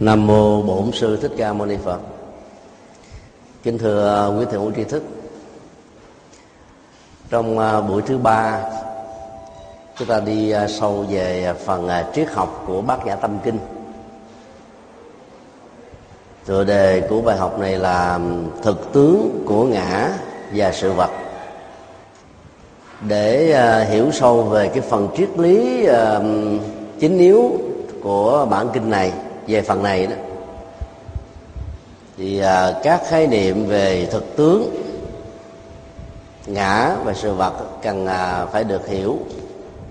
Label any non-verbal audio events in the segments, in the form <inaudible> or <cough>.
nam mô bổn sư thích ca mâu ni phật. Kính thưa à, quý thượng tri thức. Trong à, buổi thứ ba, chúng ta đi à, sâu về phần triết học của bát nhã tâm kinh. Tựa đề của bài học này là thực tướng của ngã và sự vật. Để hiểu sâu về cái phần triết lý chính yếu của bản kinh này về phần này đó. Thì à, các khái niệm về thực tướng ngã và sự vật cần à, phải được hiểu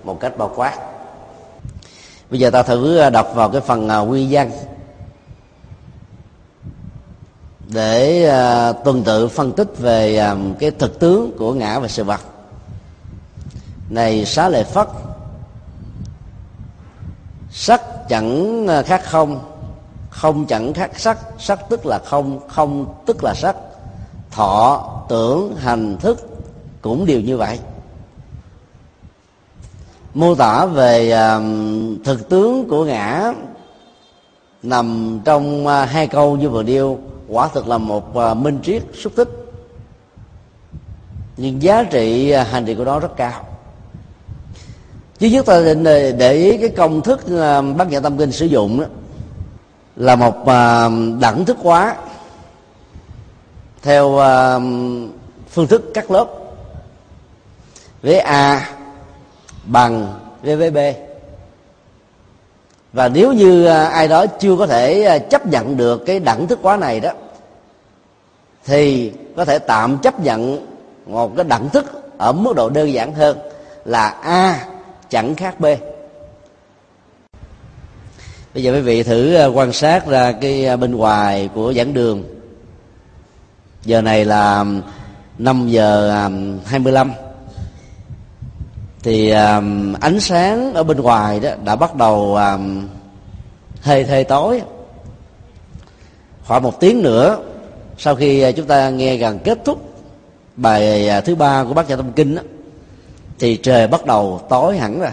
một cách bao quát. Bây giờ ta thử đọc vào cái phần à, quy văn để à, tuần tự phân tích về à, cái thực tướng của ngã và sự vật. Này xá lệ phất sắc chẳng ờ, khác không. Không chẳng khác sắc. Sắc tức là không không tức là sắc. Thọ tưởng hành thức cũng đều như vậy. Mô tả về uh, thực tướng của ngã nằm trong uh, hai câu như vừa điêu quả thực là một uh, minh triết xúc tích. Nhưng giá trị uh, hành trì của nó rất cao chứ nhất ta định để ý cái công thức à, bác nhã tâm kinh sử dụng đó, là một à, đẳng thức hóa theo à, phương thức cắt lớp. Với a bằng v với b. Và nếu như ai đó chưa có thể chấp nhận được cái đẳng thức hóa này đó, thì có thể tạm chấp nhận một cái đẳng thức ở mức độ đơn giản hơn là a chẳng khác b bây giờ quý vị thử ờ, quan sát ra cái ờ, bên ngoài của giảng đường. Giờ này là 5 giờ 25 thì ánh sáng ở bên ngoài đó đã bắt đầu hơi hơi tối. Khoảng một tiếng nữa sau khi ờ, chúng ta nghe gần kết thúc bài thứ ba của bác gia tâm kinh đó, thì trời bắt đầu tối hẳn rồi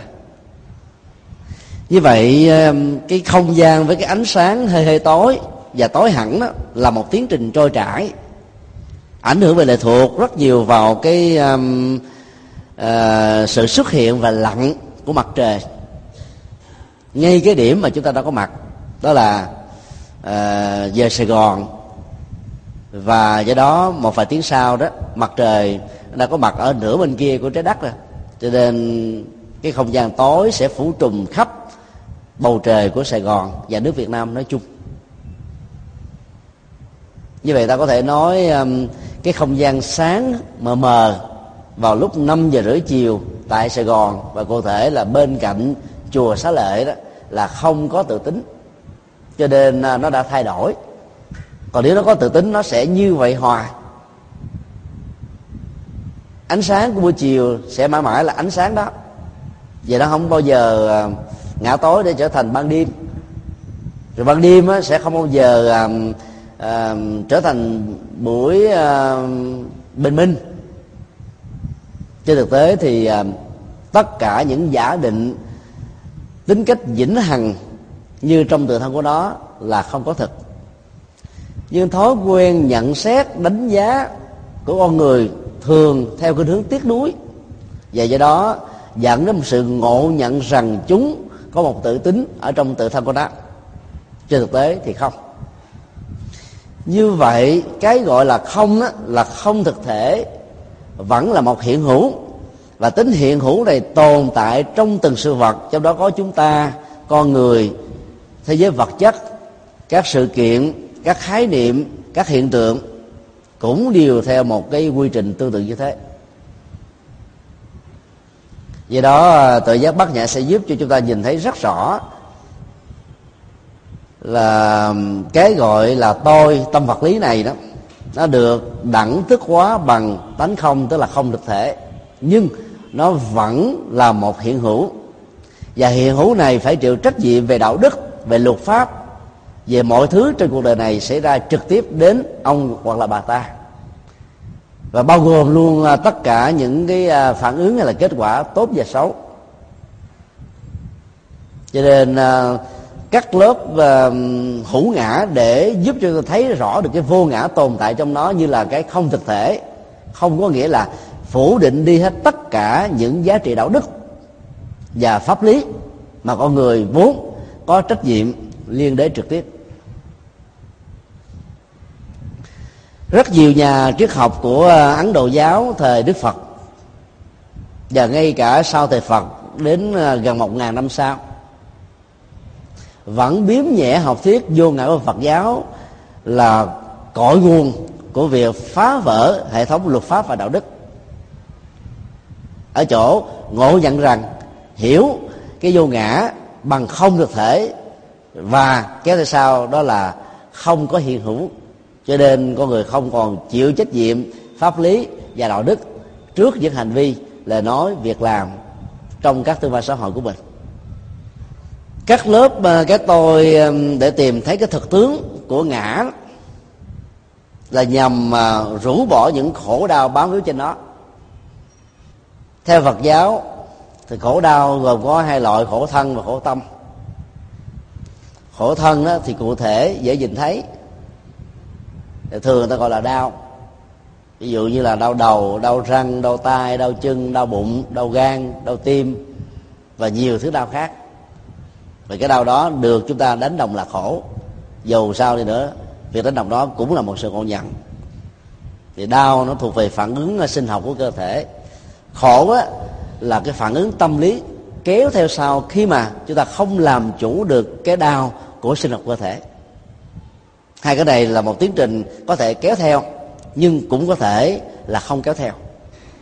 như vậy um, cái không gian với cái ánh sáng hơi hơi tối và tối hẳn đó là một tiến trình trôi chảy ảnh hưởng về lệ thuộc rất nhiều vào cái um, uh, sự xuất hiện và lặn của mặt trời. Ngay cái điểm mà chúng ta đã có mặt đó là uh, về sài gòn. Và do đó một vài tiếng sau đó mặt trời đã có mặt ở nửa bên kia của trái đất rồi cho nên cái không gian tối sẽ phủ trùm khắp bầu trời của sài gòn và nước việt nam nói chung. Như vậy ta có thể nói um, cái không gian sáng mờ mờ vào lúc 5 giờ rưỡi chiều tại Sài Gòn và cụ thể là bên cạnh chùa Xá Lợi đó là không có tự tính. Cho nên uh, nó đã thay đổi. Còn nếu nó có tự tính, nó sẽ như vậy hoài ánh sáng của buổi chiều sẽ mãi mãi là ánh sáng đó. Và nó không bao giờ à, ngã tối để trở thành ban đêm. Rồi ban đêm sẽ không bao giờ à, à, trở thành buổi à, bình minh. Trên thực tế thì à, tất cả những giả định tính cách vĩnh hằng như trong tự thân của nó là không có thực nhưng thói quen nhận xét đánh giá của con người thường theo cái hướng tiếc nuối. Và do đó dẫn đến một sự ngộ nhận rằng chúng có một tự tính ở trong tự thân của nó trên thực tế thì không. Như vậy cái gọi là không đó, là không thực thể vẫn là một hiện hữu. Và tính hiện hữu này tồn tại trong từng sự vật trong đó có chúng ta con người thế giới vật chất các sự kiện các khái niệm các hiện tượng cũng đều theo một cái quy trình tương tự như thế. Do đó tự giác bát nhã sẽ giúp cho chúng ta nhìn thấy rất rõ là cái gọi là tôi, tâm vật lý này đó, nó được đẳng thức hóa bằng tánh không, tức là không thực thể. Nhưng nó vẫn là một hiện hữu. Và hiện hữu này phải chịu trách nhiệm về đạo đức, về luật pháp về mọi thứ trên cuộc đời này xảy ra trực tiếp đến ông hoặc là bà ta. Và bao gồm luôn à, tất cả những cái à, phản ứng hay là kết quả tốt và xấu. Cho nên à, cắt lớp uh, hữu ngã để giúp cho ta thấy rõ được cái vô ngã tồn tại trong nó như là cái không thực thể không có nghĩa là phủ định đi hết tất cả những giá trị đạo đức và pháp lý mà con người vốn có trách nhiệm liên đới trực tiếp. Rất nhiều nhà triết học của ờ, ấn độ giáo thời đức phật. Và ngay cả sau thời phật đến ờ, gần một ngàn năm sau, vẫn biếm nhẹ học thuyết vô ngã của phật giáo là cội nguồn của việc phá vỡ hệ thống luật pháp và đạo đức. Ở chỗ ngộ nhận rằng, hiểu cái vô ngã bằng không thực thể và kéo theo sau đó là không có hiện hữu cho nên con người không còn chịu trách nhiệm pháp lý và đạo đức trước những hành vi lời nói việc làm trong các tương lai xã hội của mình. Các lớp ờ, cái tôi để tìm thấy cái thực tướng của ngã là nhằm à, rũ bỏ những khổ đau bám víu trên nó. Theo phật giáo thì khổ đau gồm có hai loại khổ thân và khổ tâm. Khổ thân đó thì cụ thể dễ nhìn thấy thường người ta gọi là đau. Ví dụ như là đau đầu đau răng đau tai đau chân đau bụng đau gan đau tim và nhiều thứ đau khác. Và cái đau đó được chúng ta đánh đồng là khổ. Dầu sao đi nữa việc đánh đồng đó cũng là một sự ngộ nhận. Thì đau nó thuộc về phản ứng sinh học của cơ thể. Khổ á, là cái phản ứng tâm lý kéo theo sau khi mà chúng ta không làm chủ được cái đau của sinh học cơ thể hai cái này là một tiến trình có thể kéo theo, nhưng cũng có thể là không kéo theo.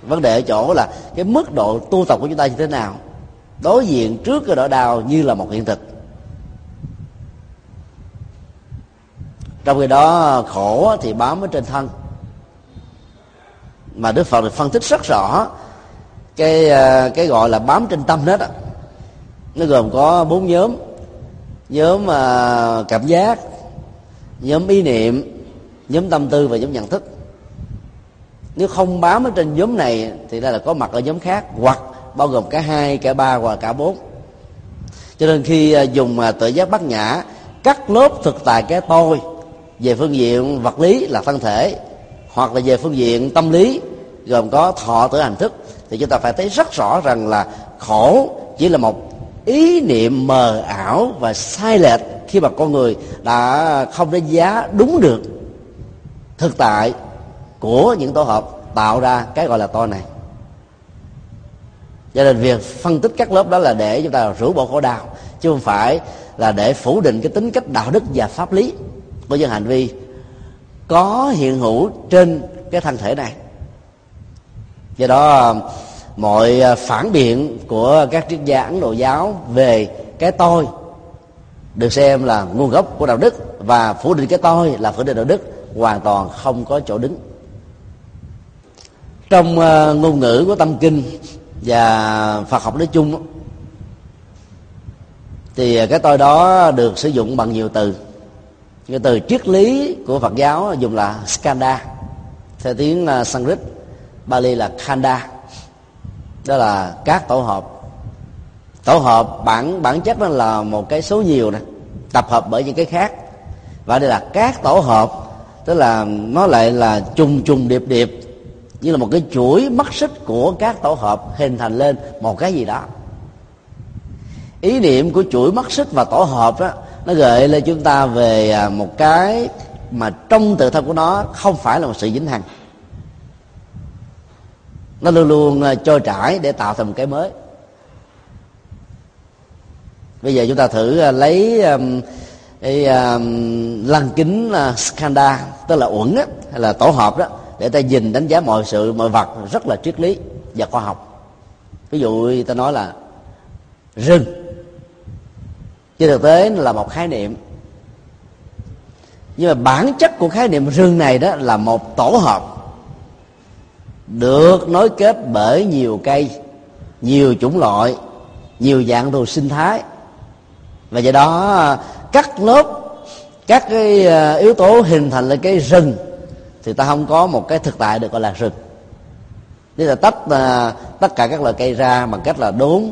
Vấn đề ở chỗ là cái mức độ tu tập của chúng ta như thế nào, đối diện trước cái nỗi đau như là một hiện thực. Trong khi đó, khổ thì bám ở trên thân. Mà đức phật được phân tích rất rõ cái ờ, cái gọi là bám trên tâm hết á nó gồm có bốn nhóm. Nhóm ờ, cảm giác nhóm ý niệm, nhóm tâm tư và nhóm nhận thức. Nếu không bám ở trên nhóm này thì đây là có mặt ở nhóm khác, hoặc bao gồm cả hai, cả ba hoặc cả bốn. Cho nên khi à, dùng à, tự giác bát nhã, cắt lớp thực tại cái tôi về phương diện vật lý là thân thể, hoặc là về phương diện tâm lý, gồm có thọ, tử, hành thức, thì chúng ta phải thấy rất rõ rằng là khổ chỉ là một ý niệm mờ ảo và sai lệch khi mà con người đã không đánh giá đúng được thực tại của những tổ hợp tạo ra cái gọi là to này. Cho nên việc phân tích các lớp đó là để chúng ta rửa bỏ khổ đau, chứ không phải là để phủ định cái tính cách đạo đức và pháp lý của những hành vi có hiện hữu trên cái thân thể này. Do đó mọi à, phản biện của các triết gia ấn độ giáo về cái tôi được xem là nguồn gốc của đạo đức và phủ định cái tôi là phủ định đạo đức hoàn toàn không có chỗ đứng. Trong à, ngôn ngữ của tâm kinh và phật học nói chung thì cái tôi đó được sử dụng bằng nhiều từ. Cái từ triết lý của phật giáo dùng là skanda, theo tiếng à, sanskrit, bali là khanda đó là các tổ hợp. Tổ hợp bản bản chất nó là một cái số nhiều nè, tập hợp bởi những cái khác. Và đây là các tổ hợp, tức là nó lại là trùng trùng điệp điệp, như là một cái chuỗi mắt xích của các tổ hợp hình thành lên một cái gì đó. Ý niệm của chuỗi mắt xích và tổ hợp đó nó gợi lên chúng ta về à, một cái mà trong tự thân của nó không phải là một sự dính hằng nó luôn luôn à, trôi trải để tạo thành một cái mới. Bây giờ chúng ta thử à, lấy um, cái um, lăng kính uh, skanda tức là uẩn á, hay là tổ hợp đó để ta nhìn đánh giá mọi sự mọi vật rất là triết lý và khoa học. Ví dụ ta nói là rừng. Trên thực tế là một khái niệm. Nhưng mà bản chất của khái niệm rừng này đó là một tổ hợp được, nối kết bởi nhiều cây, nhiều chủng loại, nhiều dạng đồ sinh thái. Và do đó, cắt lớp, các cái ờ, yếu tố hình thành lên cái rừng, thì ta không có một cái thực tại được gọi là rừng. Nếu là tách ờ, tất cả các loại cây ra bằng cách là đốn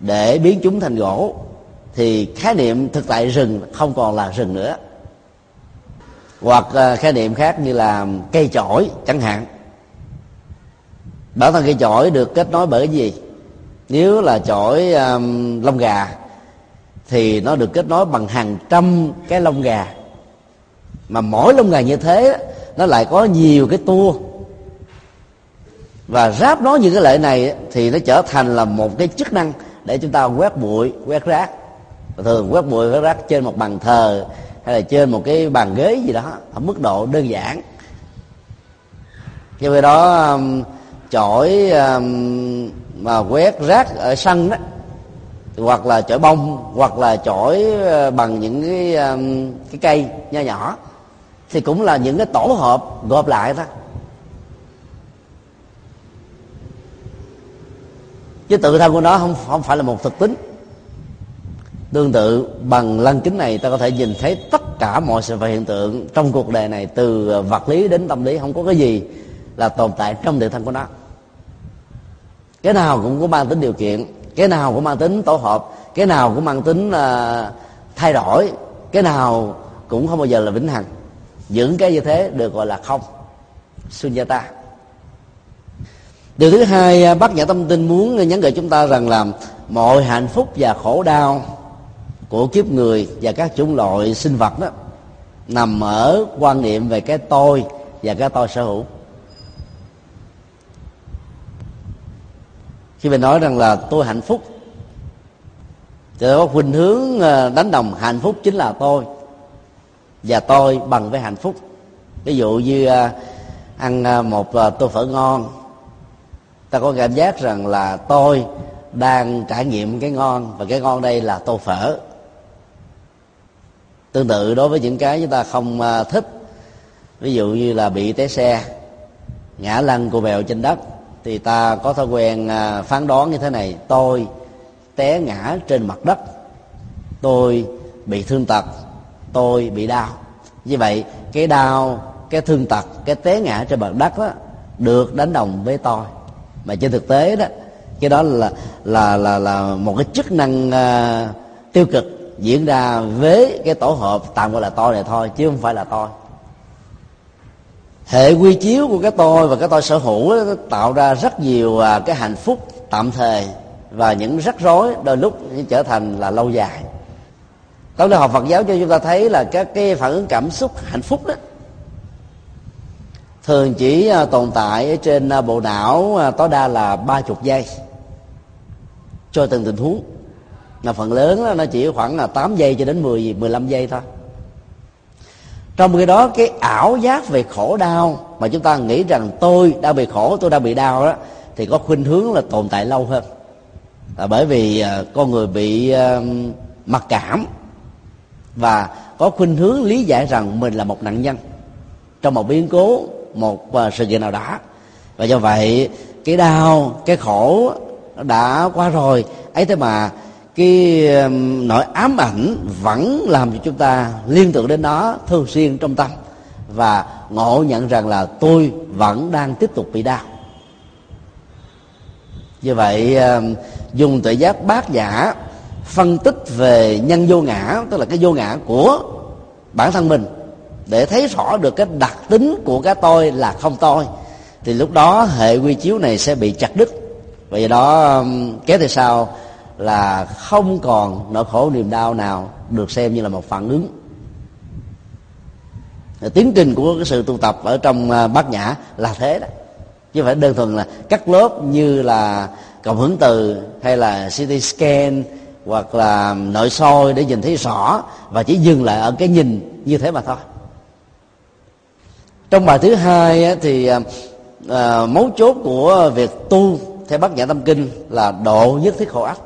để biến chúng thành gỗ. Thì khái niệm thực tại rừng không còn là rừng nữa. Hoặc ờ, khái niệm khác như là cây chổi chẳng hạn bản thân cây chổi được kết nối bởi cái gì? Nếu là chổi um, lông gà thì nó được kết nối bằng hàng trăm cái lông gà. Mà mỗi lông gà như thế nó lại có nhiều cái tua. Và ráp nó những cái lợi này thì nó trở thành là một cái chức năng để chúng ta quét bụi quét rác. Thường quét bụi quét rác trên một bàn thờ hay là trên một cái bàn ghế gì đó ở mức độ đơn giản. Như vậy đó um, chổi um, mà quét rác ở sân đó hoặc là chổi bông hoặc là chổi ờ, bằng những cái um, cái cây nho nhỏ thì cũng là những cái tổ hợp gộp lại đó chứ tự thân của nó không không phải là một thực tính. Tương tự bằng lăng kính này ta có thể nhìn thấy tất cả mọi sự vật hiện tượng trong cuộc đời này từ vật lý đến tâm lý không có cái gì là tồn tại trong tự thân của nó cái nào cũng có mang tính điều kiện cái nào cũng mang tính tổ hợp cái nào cũng mang tính uh, thay đổi cái nào cũng không bao giờ là vĩnh hằng. Những cái như thế được gọi là không sunyata điều thứ hai ờ, bác nhã tâm tinh muốn nhắn gửi chúng ta rằng là mọi hạnh phúc và khổ đau của kiếp người và các chủng loại sinh vật đó nằm ở quan niệm về cái tôi và cái tôi sở hữu. Khi mình nói rằng là tôi hạnh phúc, thì có khuynh hướng ờ, đánh đồng hạnh phúc chính là tôi, và tôi bằng với hạnh phúc. Ví dụ như ờ, ăn ờ, một tô phở ngon, ta có cảm giác rằng là tôi đang trải nghiệm cái ngon, và cái ngon đây là tô phở. Tương tự đối với những cái chúng ta không thích, ví dụ như là bị té xe, ngã lăn cô bèo trên đất thì ta có thói quen à, phán đoán như thế này. Tôi té ngã trên mặt đất. Tôi bị thương tật. Tôi bị đau. Như vậy cái đau cái thương tật cái té ngã trên mặt đất đó được đánh đồng với tôi. Mà trên thực tế đó cái đó là là là là một cái chức năng uh, tiêu cực diễn ra với cái tổ hợp tạm gọi là tôi này thôi chứ không phải là tôi hệ quy chiếu của cái tôi và cái tôi sở hữu đó, tạo ra rất nhiều à, cái hạnh phúc tạm thời và những rắc rối đôi lúc trở thành là lâu dài. Tổng đại học Phật giáo cho chúng ta thấy là các cái phản ứng cảm xúc hạnh phúc đó thường chỉ à, tồn tại ở trên à, bộ não tối đa là ba chục giây cho từng tình huống. Là phần lớn nó chỉ khoảng là 8 giây cho đến 10 15 giây thôi trong khi đó, cái ảo giác về khổ đau mà chúng ta nghĩ rằng tôi đang bị khổ, tôi đang bị đau đó, thì có khuynh hướng là tồn tại lâu hơn. Là bởi vì à, con người bị à, mặc cảm và có khuynh hướng lý giải rằng mình là một nạn nhân trong một biến cố, một à, sự kiện nào đó. Và do vậy, cái đau, cái khổ đã qua rồi, ấy thế mà cái nỗi ám ảnh vẫn làm cho chúng ta liên tưởng đến nó thường xuyên trong tâm và ngộ nhận rằng là tôi vẫn đang tiếp tục bị đau. Như vậy dùng tự giác bát giả phân tích về nhân vô ngã, tức là cái vô ngã của bản thân mình, để thấy rõ được cái đặc tính của cái tôi là không tôi, thì lúc đó hệ quy chiếu này sẽ bị chặt đứt. Vì đó kéo theo sau là không còn nỗi khổ niềm đau nào được xem như là một phản ứng. Tiến trình của cái sự tu tập ở trong à, bát nhã là thế đó. Chứ phải đơn thuần là cắt lớp như là cộng hưởng từ hay là CT scan hoặc là nội soi để nhìn thấy rõ và chỉ dừng lại ở cái nhìn như thế mà thôi. Trong bài thứ hai thì à, à, mấu chốt của việc tu theo bát nhã tâm kinh là độ nhất thiết khổ ách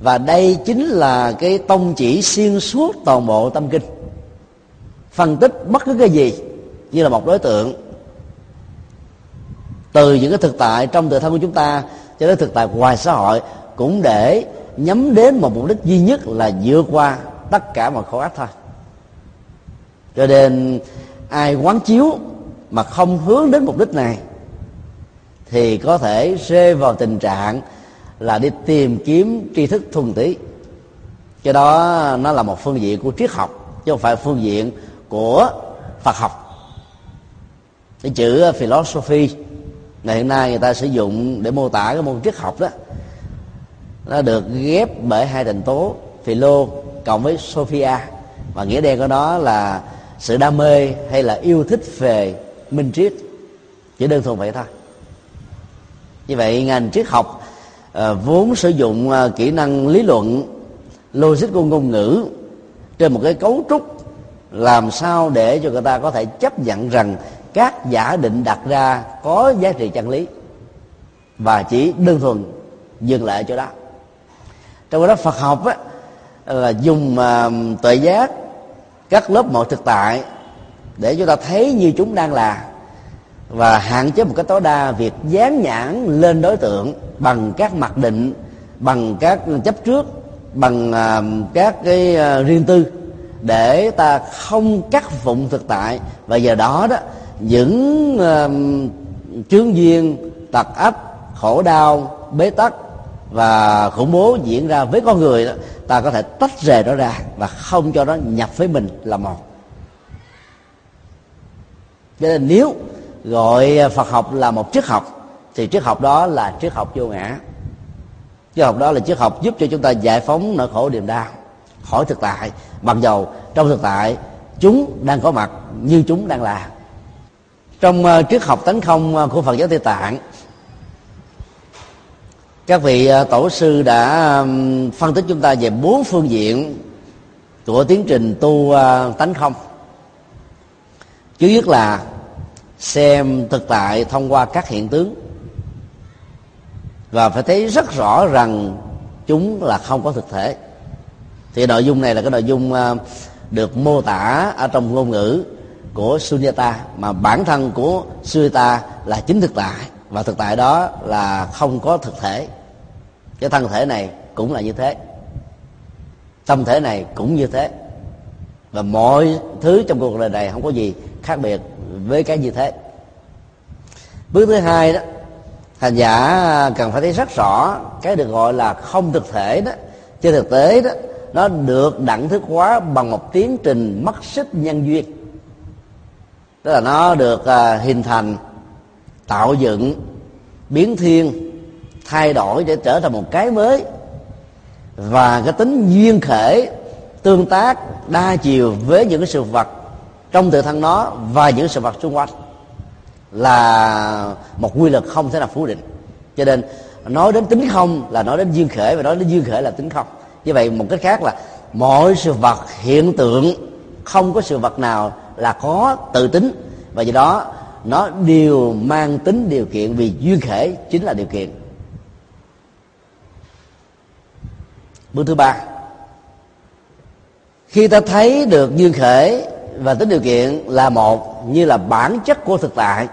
và đây chính là cái tông chỉ xuyên suốt toàn bộ tâm kinh. Phân tích bất cứ cái gì như là một đối tượng. Từ những cái thực tại trong tự thân của chúng ta cho đến thực tại ngoài xã hội cũng để nhắm đến một mục đích duy nhất là vượt qua tất cả mọi khổ ách thôi. Cho nên ai quán chiếu mà không hướng đến mục đích này thì có thể rơi vào tình trạng là đi tìm kiếm tri thức thuần túy. Cái đó nó là một phương diện của triết học, chứ không phải phương diện của phật học. Cái chữ philosophy ngày hiện nay người ta sử dụng để mô tả cái môn triết học đó. Nó được ghép bởi hai thành tố, philo cộng với sophia. Và nghĩa đen của nó là sự đam mê hay là yêu thích về minh triết. Chỉ đơn thuần vậy thôi. Như vậy, ngành triết học à, vốn sử dụng à, kỹ năng lý luận logic của ngôn ngữ trên một cái cấu trúc làm sao để cho người ta có thể chấp nhận rằng các giả định đặt ra có giá trị chân lý và chỉ đơn thuần dừng lại ở chỗ đó. Trong đó phật học á, là dùng uh, tuệ giác các lớp mọi thực tại để chúng ta thấy như chúng đang là và hạn chế một cách tối đa việc dán nhãn lên đối tượng bằng các mặc định bằng các chấp trước bằng à, các cái à, riêng tư để ta không cắt vụng thực tại. Và giờ đó đó những uh, chướng duyên tật ách khổ đau bế tắc và khủng bố diễn ra với con người đó ta có thể tách rời nó ra và không cho nó nhập với mình là một. Cho nên nếu gọi à, phật học là một triết học. Thì triết học đó là triết học vô ngã. Triết học đó là triết học giúp cho chúng ta giải phóng nỗi khổ niềm đau, khỏi thực tại. Mặc dầu trong thực tại, chúng đang có mặt như chúng đang là. Trong à, triết học tánh không à, của phật giáo tây tạng, các vị tổ sư đã phân tích chúng ta về bốn phương diện của tiến trình tu tánh không. Chứ nhất là xem thực tại thông qua các hiện tướng. Và phải thấy rất rõ rằng chúng là không có thực thể. Thì nội dung này là cái nội dung à, được mô tả ở trong ngôn ngữ của Sunyata, mà bản thân của Sunyata là chính thực tại, và thực tại đó là không có thực thể. Cái thân thể này cũng là như thế. Tâm thể này cũng như thế. Và mọi thứ trong cuộc đời này không có gì khác biệt với cái như thế. Bước thứ hai đó hành giả cần phải thấy rất rõ cái được gọi là không thực thể đó. Trên thực tế đó nó được đẳng thức hóa bằng một tiến trình mất sức nhân duyên. Tức là nó được uh, hình thành tạo dựng biến thiên thay đổi để trở thành một cái mới. Và cái tính duyên khể tương tác đa chiều với những cái sự vật trong tự thân nó và những sự vật xung quanh là một quy luật không thể nào phủ định. Cho nên, nói đến tính không là nói đến duyên khể và nói đến duyên khể là tính không. Như vậy, một cách khác là mọi sự vật hiện tượng, không có sự vật nào là có tự tính. Và do đó, nó đều mang tính điều kiện, vì duyên khể chính là điều kiện. Bước thứ ba. Khi ta thấy được duyên khể và tính điều kiện là một như là bản chất của thực tại.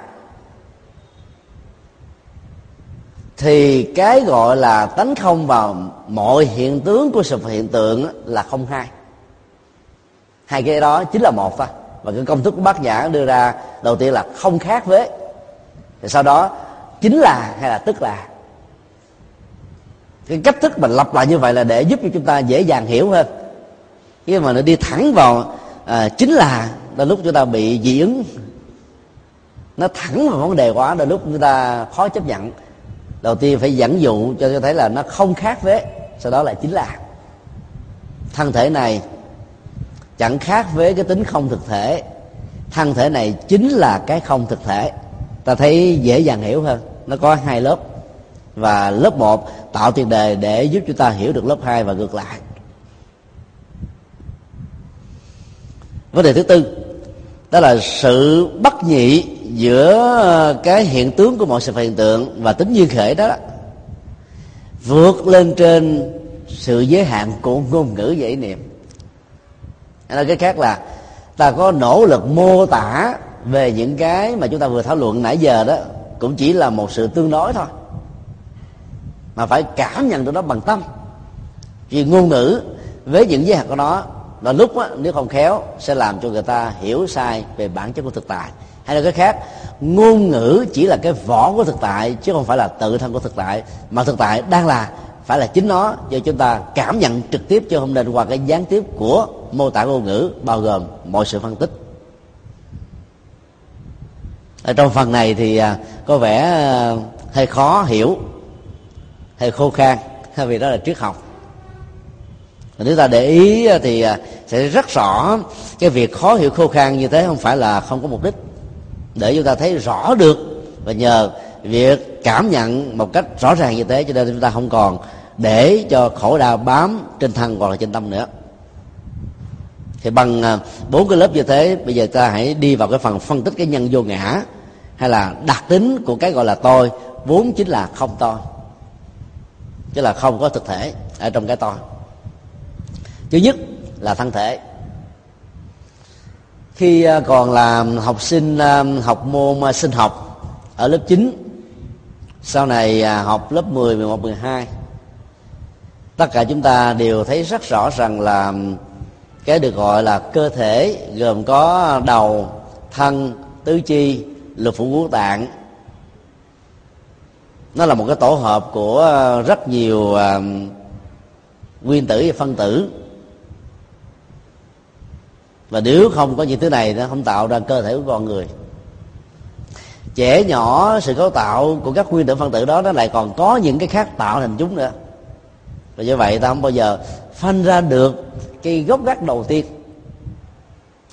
Thì cái gọi là tánh không vào mọi hiện tướng của sự hiện tượng là không hai. Hai cái đó chính là một thôi. Và cái công thức của bác nhã đưa ra đầu tiên là không khác với. Thì sau đó, chính là hay là tức là? Cái cách thức mà lặp lại như vậy là để giúp cho chúng ta dễ dàng hiểu hơn. Khi mà nó đi thẳng vào à, chính là đôi lúc chúng ta bị dị ứng. Nó thẳng vào vấn đề quá đôi lúc chúng ta khó chấp nhận. Đầu tiên phải dẫn dụ cho cho thấy là nó không khác với sau đó là chính là. Thân thể này chẳng khác với cái tính không thực thể. Thân thể này chính là cái không thực thể. Ta thấy dễ dàng hiểu hơn. Nó có hai lớp. Và lớp một tạo tiền đề để giúp chúng ta hiểu được lớp hai và ngược lại. Vấn đề thứ tư, đó là sự bất nhị giữa ờ, cái hiện tướng của mọi sự hiện tượng và tính duyên khể đó vượt lên trên sự giới hạn của ngôn ngữ dễ niệm. Nói cái khác là, ta có nỗ lực mô tả về những cái mà chúng ta vừa thảo luận nãy giờ đó, cũng chỉ là một sự tương đối thôi. Mà phải cảm nhận được nó bằng tâm. Vì ngôn ngữ với những giới hạn của nó và lúc á, nếu không khéo sẽ làm cho người ta hiểu sai về bản chất của thực tại. Hay là cái khác ngôn ngữ chỉ là cái vỏ của thực tại chứ không phải là tự thân của thực tại. Mà thực tại đang là phải là chính nó do chúng ta cảm nhận trực tiếp chứ không nên qua cái gián tiếp của mô tả ngôn ngữ bao gồm mọi sự phân tích. Ở trong phần này thì à, có vẻ à, hơi khó hiểu hơi khô khan <laughs> vì đó là triết học nếu ta để ý thì à, sẽ rất rõ cái việc khó hiểu khô khan như thế không phải là không có mục đích. Để chúng ta thấy rõ được và nhờ việc cảm nhận một cách rõ ràng như thế, cho nên chúng ta không còn để cho khổ đau bám trên thân hoặc là trên tâm nữa. Thì bằng à, bốn cái lớp như thế, bây giờ ta hãy đi vào cái phần phân tích cái nhân vô ngã hay là đặc tính của cái gọi là tôi, vốn chính là không tôi. Chứ là không có thực thể ở trong cái tôi thứ nhất là thân thể. Khi à, còn là học sinh à, học môn à, sinh học ở lớp 9 sau này học lớp 10, 11, 12 tất cả chúng ta đều thấy rất rõ rằng là cái được gọi là cơ thể gồm có đầu thân tứ chi lục phủ ngũ tạng. Nó là một cái tổ hợp của rất nhiều nguyên tử và phân tử và nếu không có những thứ này nó không tạo ra cơ thể của con người. Trẻ nhỏ sự cấu tạo của các nguyên tử phân tử đó nó lại còn có những cái khác tạo thành chúng nữa. Và do vậy ta không bao giờ phanh ra được cái gốc gác đầu tiên.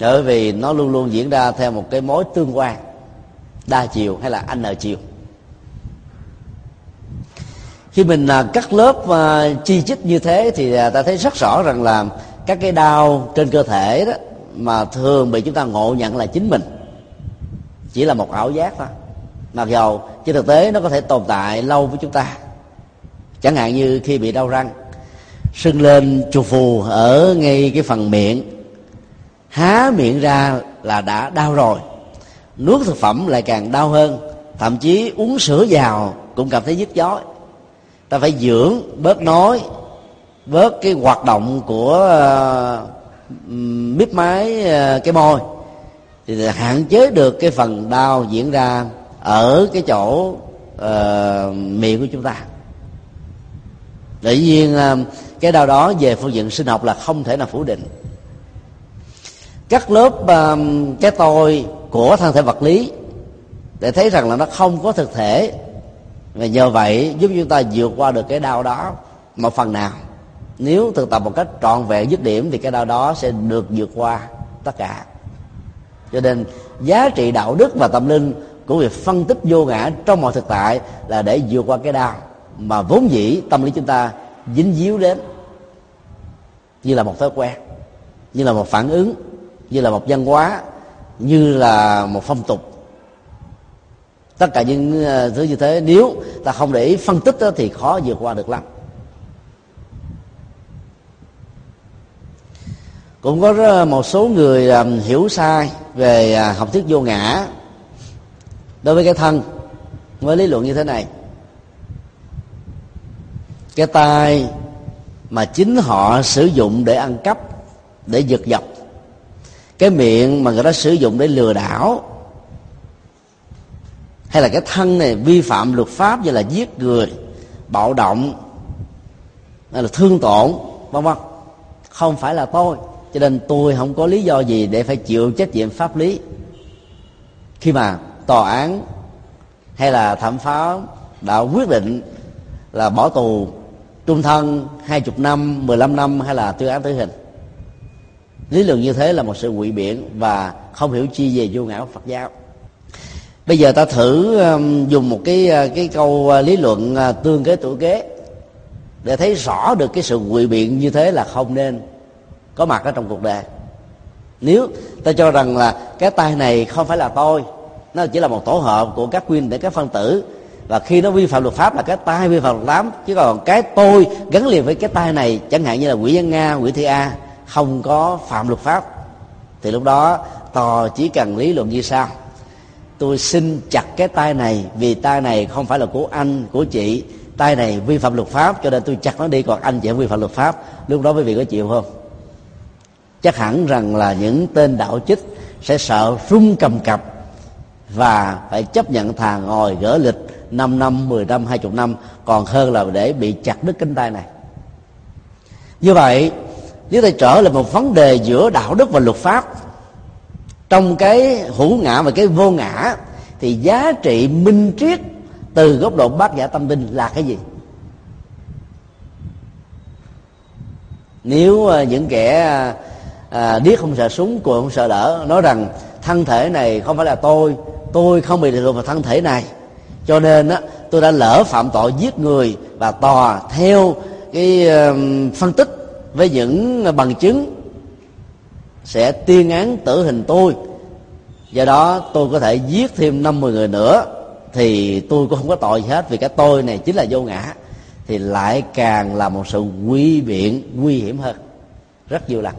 Bởi vì nó luôn luôn diễn ra theo một cái mối tương quan đa chiều hay là n chiều. Khi mình à, cắt lớp uh, chi chít như thế thì à, ta thấy rất rõ rằng là các cái đau trên cơ thể đó mà thường bị chúng ta ngộ nhận là chính mình. Chỉ là một ảo giác thôi. Mặc dầu trên thực tế nó có thể tồn tại lâu với chúng ta. Chẳng hạn như khi bị đau răng, sưng lên chù phù ở ngay cái phần miệng, há miệng ra là đã đau rồi. Nuốt thực phẩm lại càng đau hơn, thậm chí uống sữa vào cũng cảm thấy nhức chói ta phải dưỡng bớt nói, bớt cái hoạt động của ờ, miếp máy ờ, cái môi thì hạn chế được cái phần đau diễn ra ở cái chỗ uh, miệng của chúng ta. Tự nhiên ờ, cái đau đó về phương diện sinh học là không thể nào phủ định. Các lớp uh, cái tôi của thân thể vật lý để thấy rằng là nó không có thực thể. Và nhờ vậy giúp chúng ta vượt qua được cái đau đó một phần nào nếu thực tập một cách trọn vẹn dứt điểm thì cái đau đó sẽ được vượt qua tất cả. Cho nên giá trị đạo đức và tâm linh của việc phân tích vô ngã trong mọi thực tại là để vượt qua cái đau mà vốn dĩ tâm lý chúng ta dính díu đến. Như là một thói quen như là một phản ứng như là một văn hóa như là một phong tục. Tất cả những ờ, thứ như thế nếu ta không để ý phân tích đó, thì khó vượt qua được lắm. Cũng có một số người à, hiểu sai về à, học thuyết vô ngã đối với cái thân với lý luận như thế này. Cái tai mà chính họ sử dụng để ăn cắp, để giật dọc cái miệng mà người ta sử dụng để lừa đảo, hay là cái thân này vi phạm luật pháp như là giết người, bạo động, hay là thương tổn, vân vân, không phải là tôi cho nên tôi không có lý do gì để phải chịu trách nhiệm pháp lý. Khi mà tòa án hay là thẩm phán đã quyết định là bỏ tù trung thân hai chục năm, mười lăm năm hay là tuyên án tử hình. Lý luận như thế là một sự ngụy biện và không hiểu chi về vô ngã của phật giáo. Bây giờ ta thử um, dùng một cái uh, cái câu uh, lý luận uh, tương kế tuổi kế để thấy rõ được cái sự ngụy biện như thế là không nên có mặt ở trong cuộc đời. Nếu ta cho rằng là cái tay này không phải là tôi, nó chỉ là một tổ hợp của các nguyên để các phân tử, và khi nó vi phạm luật pháp là cái tay vi phạm luật pháp chứ còn cái tôi gắn liền với cái tay này, chẳng hạn như là quỷ văn nga, quỷ thị a, không có phạm luật pháp, thì lúc đó tòa chỉ cần lý luận như sau. Tôi xin chặt cái tay này vì tay này không phải là của anh, của chị. Tay này vi phạm luật pháp, cho nên tôi chặt nó đi, còn anh chị không vi phạm luật pháp. Lúc đó quý vị có chịu không? Chắc hẳn rằng là những tên đạo chích sẽ sợ rung cầm cập và phải chấp nhận thà ngồi gỡ lịch 5 năm 10 năm 20 năm, còn hơn là để bị chặt đứt cánh tay này. Như vậy, nếu ta trở lại một vấn đề giữa đạo đức và luật pháp, trong cái hữu ngã và cái vô ngã, thì giá trị minh triết từ góc độ bác giả tâm linh là cái gì? Nếu à, những kẻ à, à, điếc không sợ súng cuồng không sợ đỡ nói rằng thân thể này không phải là tôi. Tôi không bị thuộc vào thân thể này. Cho nên á, tôi đã lỡ phạm tội giết người và tòa theo cái uh, phân tích với những bằng chứng sẽ tuyên án tử hình tôi. Do đó tôi có thể giết thêm 50 người nữa. Thì tôi cũng không có tội gì hết vì cái tôi này chính là vô ngã. Thì lại càng là một sự quy biện nguy hiểm hơn. Rất nhiều lần.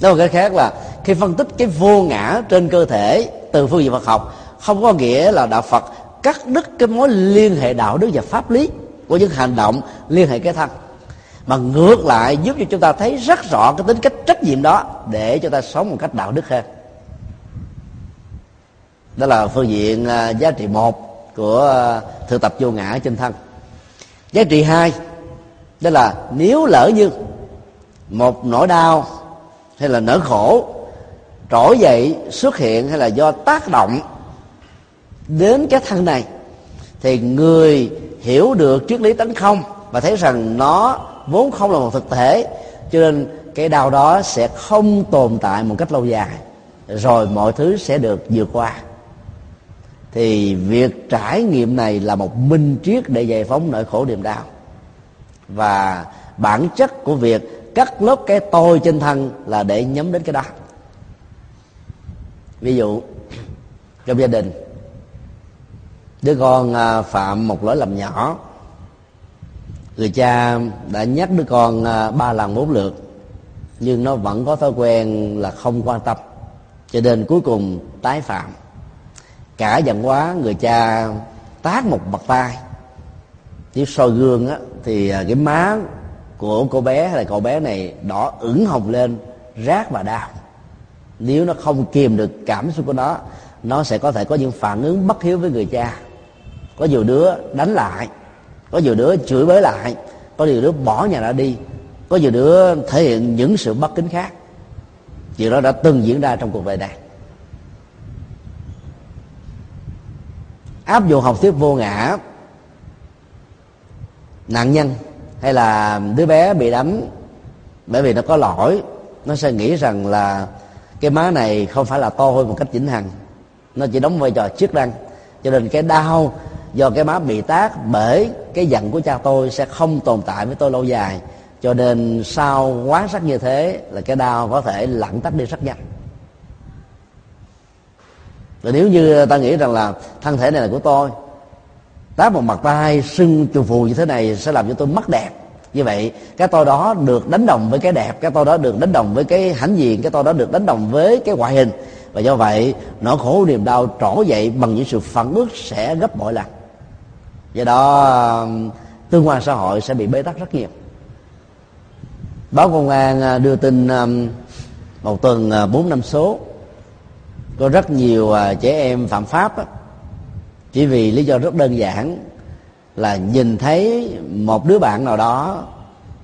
Nói một cái khác là khi phân tích cái vô ngã trên cơ thể từ phương diện Phật học không có nghĩa là đạo Phật cắt đứt cái mối liên hệ đạo đức và pháp lý của những hành động liên hệ cái thân. Mà ngược lại giúp cho chúng ta thấy rất rõ cái tính cách trách nhiệm đó để cho ta sống một cách đạo đức hơn. Đó là phương diện à, giá trị một của à, thực tập vô ngã trên thân. Giá trị hai, đó là nếu lỡ như một nỗi đau hay là nỗi khổ, trỗi dậy xuất hiện hay là do tác động đến cái thân này, thì người hiểu được triết lý tấn không và thấy rằng nó vốn không là một thực thể, cho nên cái đau đó sẽ không tồn tại một cách lâu dài, rồi mọi thứ sẽ được vượt qua. Thì việc trải nghiệm này là một minh triết để giải phóng nỗi khổ niềm đau. Và bản chất của việc cắt lớp cái tôi trên thân là để nhắm đến cái đó. Ví dụ, trong gia đình, đứa con à, phạm một lỗi lầm nhỏ, người cha đã nhắc đứa con à, ba lần bốn lượt, nhưng nó vẫn có thói quen là không quan tâm. Cho nên cuối cùng tái phạm. Cả giận quá, người cha tát một bậc tay nếu soi gương á, thì à, cái má của cô bé hay là cậu bé này đỏ ửng hồng lên, rát và đau. Nếu nó không kìm được cảm xúc của nó nó sẽ có thể có những phản ứng bất hiếu với người cha. Có nhiều đứa đánh lại, có nhiều đứa chửi bới lại, có nhiều đứa bỏ nhà ra đi, có nhiều đứa thể hiện những sự bất kính khác. Chuyện đó đã từng diễn ra trong cuộc đời này. Áp dụng học thuyết vô ngã, nạn nhân hay là đứa bé bị đánh bởi vì nó có lỗi, nó sẽ nghĩ rằng là cái má này không phải là tôi một cách chỉnh hằng. Nó chỉ đóng vai trò chiếc răng cho nên cái đau do cái má bị tác bởi cái giận của cha tôi sẽ không tồn tại với tôi lâu dài. Cho nên sau quá sắc như thế là cái đau có thể lặn tắt đi rất nhanh. Rồi nếu như ta nghĩ rằng là thân thể này là của tôi tá một mặt tay sưng chù phù như thế này sẽ làm cho tôi mất đẹp. Như vậy, cái tôi đó được đánh đồng với cái đẹp, cái tôi đó được đánh đồng với cái hãnh diện, cái tôi đó được đánh đồng với cái ngoại hình. Và do vậy, nỗi khổ niềm đau trỗi dậy bằng những sự phản ứng sẽ gấp bội lần. Do đó, tương quan xã hội sẽ bị bế tắc rất nhiều. Báo công an à, đưa tin à, một tuần à, bốn năm số, có rất nhiều trẻ em phạm pháp chỉ vì lý do rất đơn giản là nhìn thấy một đứa bạn nào đó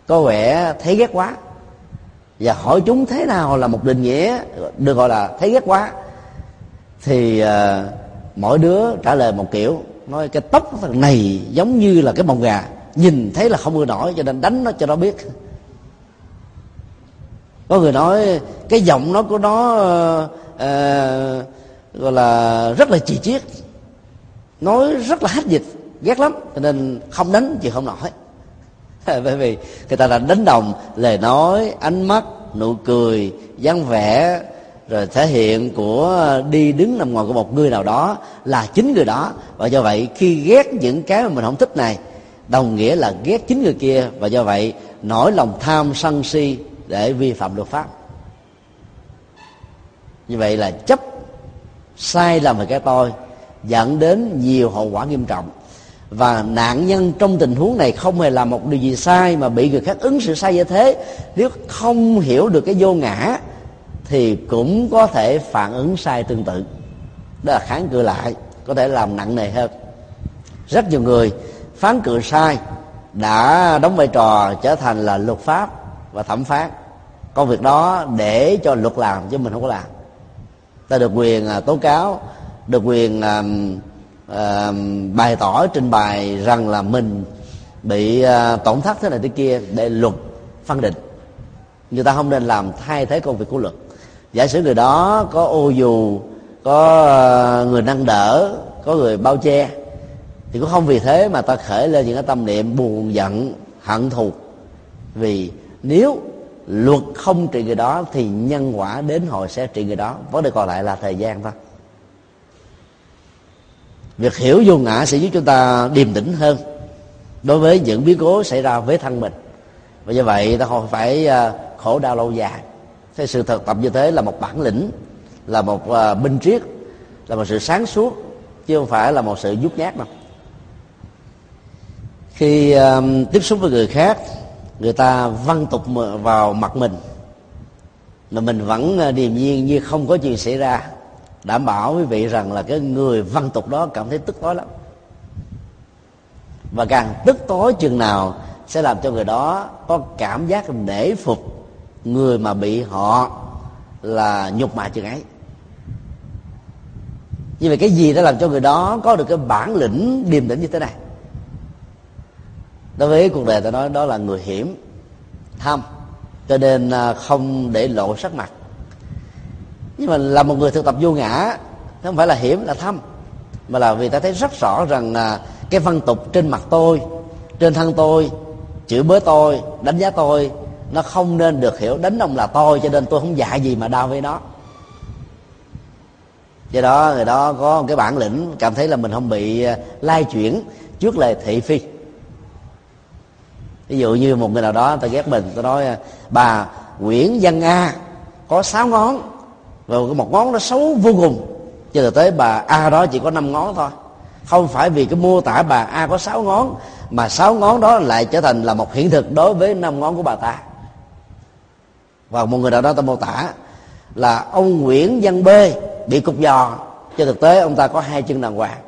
có vẻ thấy ghét quá. Và hỏi chúng thế nào là một định nghĩa được gọi là thấy ghét quá. Thì uh, mỗi đứa trả lời một kiểu nói cái tóc thằng này giống như là cái mông gà nhìn thấy là không ưa nổi cho nên đánh nó cho nó biết. Có người nói cái giọng nó của nó uh, gọi là rất là chì chiết nói rất là hết dịch, ghét lắm, cho nên không đánh chị không nổi <laughs> bởi vì người ta đã đánh đồng lời nói, ánh mắt, nụ cười, dáng vẻ, rồi thể hiện của đi đứng nằm ngoài của một người nào đó là chính người đó. Và do vậy, khi ghét những cái mà mình không thích này, đồng nghĩa là ghét chính người kia. Và do vậy nổi lòng tham sân si để vi phạm luật pháp. Như vậy là chấp sai lầm về cái tôi dẫn đến nhiều hậu quả nghiêm trọng. Và nạn nhân trong tình huống này không hề làm một điều gì sai mà bị người khác ứng xử sai như thế. Nếu không hiểu được cái vô ngã, thì cũng có thể phản ứng sai tương tự. Đó là kháng cự lại, có thể làm nặng nề hơn. Rất nhiều người phán cự sai, đã đóng vai trò trở thành là luật pháp và thẩm phán. Công việc đó để cho luật làm chứ mình không có làm. Ta được quyền à, tố cáo được quyền à, à, bày tỏ trình bày rằng là mình bị à, tổn thất thế này thế kia để luật phân định. Người ta không nên làm thay thế công việc của luật. Giả sử người đó có ô dù có à, người nâng đỡ có người bao che thì cũng không vì thế mà ta khởi lên những cái tâm niệm buồn giận hận thù. Vì nếu luật không trị người đó thì nhân quả đến hồi sẽ trị người đó. Vấn đề còn lại là thời gian thôi việc hiểu vô ngã sẽ giúp chúng ta điềm tĩnh hơn. Đối với những biến cố xảy ra với thân mình. Và như vậy ta không phải à, khổ đau lâu dài. Thế sự thực tập như thế là một bản lĩnh là một à, binh triết là một sự sáng suốt chứ không phải là một sự nhút nhát đâu. Khi um, tiếp xúc với người khác người ta văn tục vào mặt mình. Mà mình vẫn điềm nhiên như không có chuyện xảy ra đảm bảo quý vị rằng là cái người văn tục đó cảm thấy tức tối lắm. Và càng tức tối chừng nào sẽ làm cho người đó có cảm giác nể phục người mà bị họ là nhục mạ chừng ấy. Như vậy cái gì đã làm cho người đó có được cái bản lĩnh điềm tĩnh như thế này? Đối với cuộc đời ta nói đó là người hiểm, tham, cho nên à, không để lộ sắc mặt nhưng mà là một người thực tập vô ngã, không phải là hiểm, là thâm. Mà là vì ta thấy rất rõ rằng là cái văn tục trên mặt tôi, trên thân tôi chửi bới tôi, đánh giá tôi, nó không nên được hiểu đánh ông là tôi, cho nên tôi không dạy gì mà đau với nó. Do đó, người đó có một cái bản lĩnh, cảm thấy là mình không bị à, lai chuyển trước lời thị phi. Ví dụ như một người nào đó ta ghét mình tôi nói à, bà nguyễn văn a có sáu ngón và một ngón nó xấu vô cùng. Cho thực tế bà a đó chỉ có năm ngón thôi. Không phải vì cái mô tả bà a có sáu ngón, mà sáu ngón đó lại trở thành là một hiện thực đối với năm ngón của bà ta. Và một người nào đó ta mô tả là ông nguyễn văn b bị cục giò. Cho thực tế ông ta có hai chân đàng hoàng.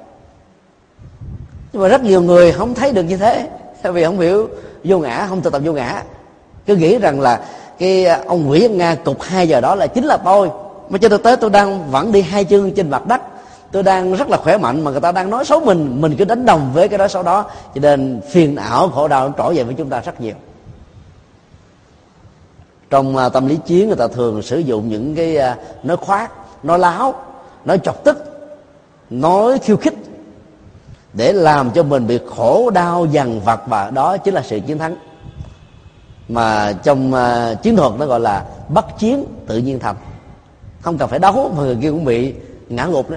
Nhưng mà rất nhiều người không thấy được như thế. Tại vì không hiểu vô ngã, không thực tập vô ngã. Cứ nghĩ rằng là cái à, ông nguyễn nga cục hai giờ đó là chính là tôi mà trên thực tế tôi đang vẫn đi hai chân trên mặt đất. Tôi đang rất là khỏe mạnh mà người ta đang nói xấu mình. Mình cứ đánh đồng với cái đó sau đó. Cho nên phiền não, khổ đau trỗi dậy với chúng ta rất nhiều. Trong à, tâm lý chiến người ta thường sử dụng những cái à, nói khoác, nói láo, nói chọc tức, nói khiêu khích để làm cho mình bị khổ, đau, dằn vặt và đó chính là sự chiến thắng. Mà trong à, chiến thuật nó gọi là bắt chiến tự nhiên thành không cần phải đấu mà người kia cũng bị ngã gục đó.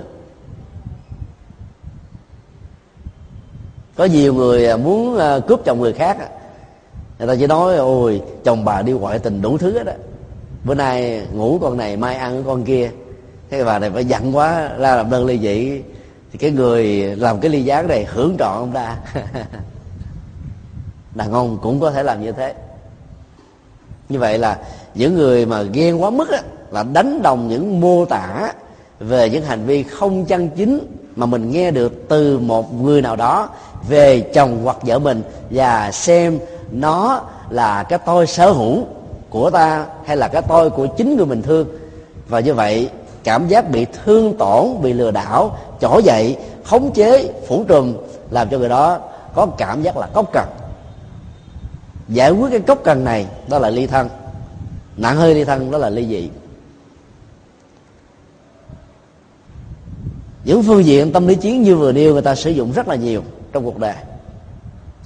Có nhiều người à, muốn à, cướp chồng người khác người ta chỉ nói ôi chồng bà đi ngoại tình đủ thứ đó, bữa nay ngủ con này mai ăn con kia. Thế bà này phải giận quá ra làm đơn ly dị. Thì cái người làm cái ly gián này hưởng trọn ông ta. <laughs> Đàn ông cũng có thể làm như thế. Như vậy là những người mà ghen quá mức á, là đánh đồng những mô tả về những hành vi không chân chính mà mình nghe được từ một người nào đó về chồng hoặc vợ mình và xem nó là cái tôi sở hữu của ta hay là cái tôi của chính người mình thương. Và như vậy, cảm giác bị thương tổn, bị lừa đảo, trỗi dậy, khống chế, phủ trùm làm cho người đó có cảm giác là cốc cần. Giải quyết cái cốc cần này đó là ly thân. Nặng hơi ly thân đó là ly dị. Những phương diện tâm lý chiến như vừa nêu, người ta sử dụng rất là nhiều trong cuộc đời.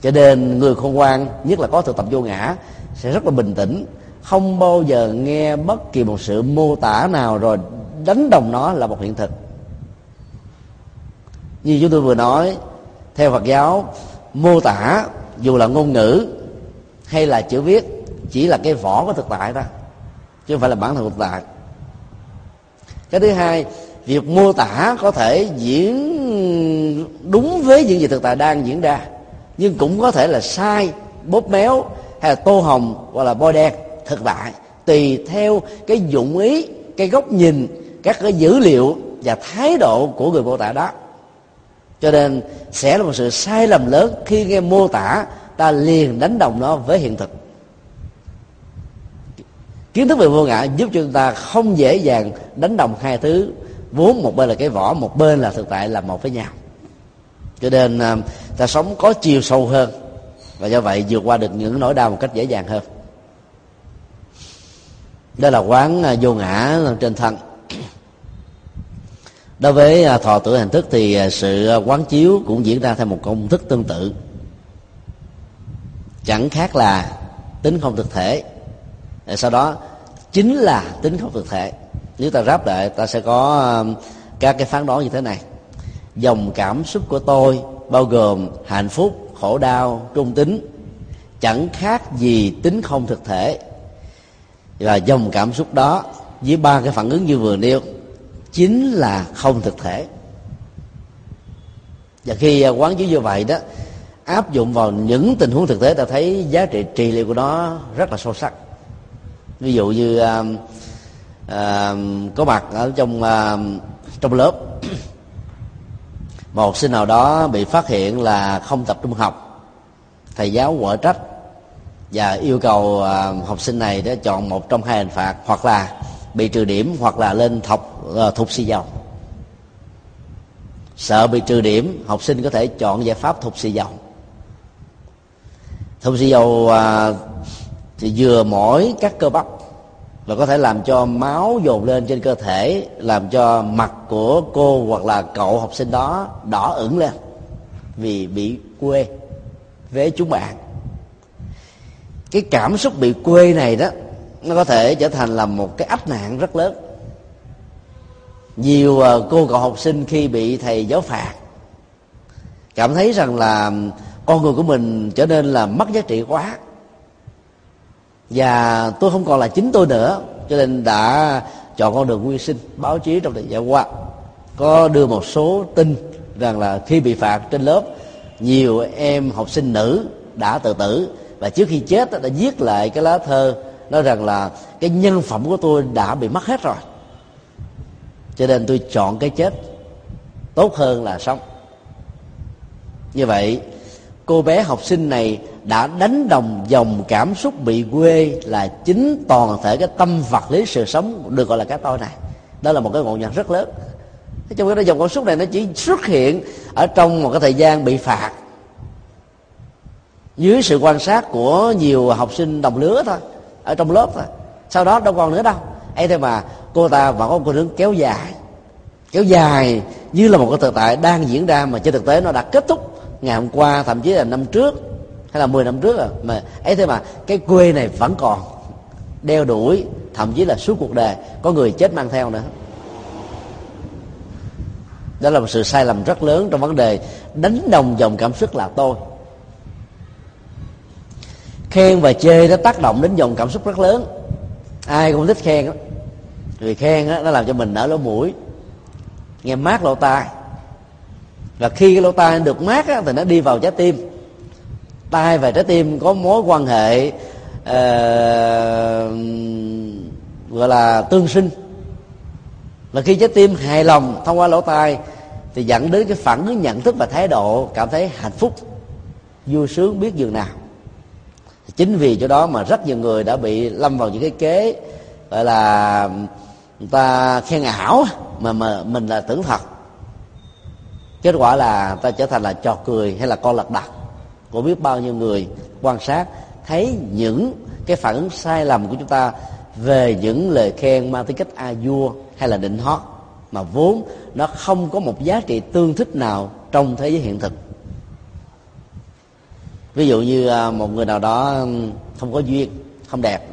Cho nên người khôn ngoan, nhất là có thực tập vô ngã, sẽ rất là bình tĩnh, không bao giờ nghe bất kỳ một sự mô tả nào rồi đánh đồng nó là một hiện thực. Như chúng tôi vừa nói, theo phật giáo, mô tả dù là ngôn ngữ hay là chữ viết, chỉ là cái vỏ của thực tại đó chứ không phải là bản thân thực tại. Cái thứ hai việc mô tả có thể diễn đúng với những gì thực tại đang diễn ra, nhưng cũng có thể là sai, bóp méo hay là tô hồng hoặc là bôi đen thực tại, tùy theo cái dụng ý, cái góc nhìn, các cái dữ liệu và thái độ của người mô tả đó. Cho nên sẽ là một sự sai lầm lớn khi nghe mô tả, ta liền đánh đồng nó với hiện thực. Kiến thức về vô ngã giúp cho chúng ta không dễ dàng đánh đồng hai thứ vốn một bên là cái vỏ, một bên là thực tại là một với nhau. Cho nên à, ta sống có chiều sâu hơn. Và do vậy vượt qua được những nỗi đau một cách dễ dàng hơn. Đó là quán à, vô ngã trên thân. Đối với à, thọ tưởng hình thức thì sự quán chiếu cũng diễn ra theo một công thức tương tự. Chẳng khác là tính không thực thể. Sau đó, chính là tính không thực thể nếu ta ráp lại, ta sẽ có um, các cái phán đoán như thế này. Dòng cảm xúc của tôi bao gồm hạnh phúc, khổ đau, trung tính, chẳng khác gì tính không thực thể. Và dòng cảm xúc đó, với ba cái phản ứng như vừa nêu, chính là không thực thể. Và khi uh, quán chiếu như vậy đó, áp dụng vào những tình huống thực tế, ta thấy giá trị trị liệu của nó rất là sâu sắc. Ví dụ như um, à, có mặt ở trong à, trong lớp. Một học sinh nào đó bị phát hiện là không tập trung học. Thầy giáo quở trách và yêu cầu à, học sinh này để chọn một trong hai hình phạt hoặc là bị trừ điểm hoặc là lên thọc à, thục xì dầu sợ bị trừ điểm học sinh có thể chọn giải pháp thục xì dầu thục xì dầu à, thì vừa mỏi các cơ bắp và có thể làm cho máu dồn lên trên cơ thể, làm cho mặt của cô hoặc là cậu học sinh đó đỏ ửng lên vì bị quê với chúng bạn. Cái cảm xúc bị quê này đó, nó có thể trở thành là một cái ách nạn rất lớn. Nhiều à, cô cậu học sinh khi bị thầy giáo phạt, cảm thấy rằng là con người của mình trở nên là mất giá trị quá và tôi không còn là chính tôi nữa, cho nên đã chọn con đường nguyên sinh, báo chí trong thời gian qua. Có đưa một số tin rằng là khi bị phạt trên lớp, nhiều em học sinh nữ đã tự tử. Và trước khi chết đã viết lại cái lá thơ, nói rằng là cái nhân phẩm của tôi đã bị mất hết rồi. Cho nên tôi chọn cái chết tốt hơn là sống như vậy, cô bé học sinh này đã đánh đồng dòng cảm xúc bị quê là chính toàn thể cái tâm vật lý sự sống được gọi là cái tôi này. Đó là một cái ngộ nhận rất lớn. Trong cái dòng cảm xúc này nó chỉ xuất hiện ở trong một cái thời gian bị phạt. Dưới sự quan sát của nhiều học sinh đồng lứa thôi, ở trong lớp thôi. Sau đó đâu còn nữa đâu. Ấy thế mà cô ta vẫn có con hướng kéo dài. Kéo dài như là một cái thực tại đang diễn ra mà trên thực tế nó đã kết thúc ngày hôm qua, thậm chí là năm trước hay là 10 năm trước à? Mà ấy thế mà cái quê này vẫn còn. Đeo đuổi thậm chí là suốt cuộc đời có người chết mang theo nữa. Đó là một sự sai lầm rất lớn trong vấn đề đánh đồng dòng cảm xúc là tôi. Khen và chê nó tác động đến dòng cảm xúc rất lớn. Ai cũng thích khen đó. người khen đó, nó làm cho mình nở lỗ mũi. Nghe mát lỗ tai. Và khi cái lỗ tai được mát á, thì nó đi vào trái tim tai và trái tim có mối quan hệ uh, gọi là tương sinh. Là khi trái tim hài lòng thông qua lỗ tai thì dẫn đến cái phản ứng nhận thức và thái độ cảm thấy hạnh phúc vui sướng biết dường nào. Chính vì chỗ đó mà rất nhiều người đã bị lâm vào những cái kế gọi là người ta khen ảo mà mà mình là tưởng thật. Kết quả là ta trở thành là trò cười hay là con lật đật của biết bao nhiêu người quan sát, thấy những cái phản ứng sai lầm của chúng ta về những lời khen mang tính cách a vua hay là định hót, mà vốn nó không có một giá trị tương thích nào trong thế giới hiện thực. Ví dụ như à, một người nào đó không có duyên, không đẹp,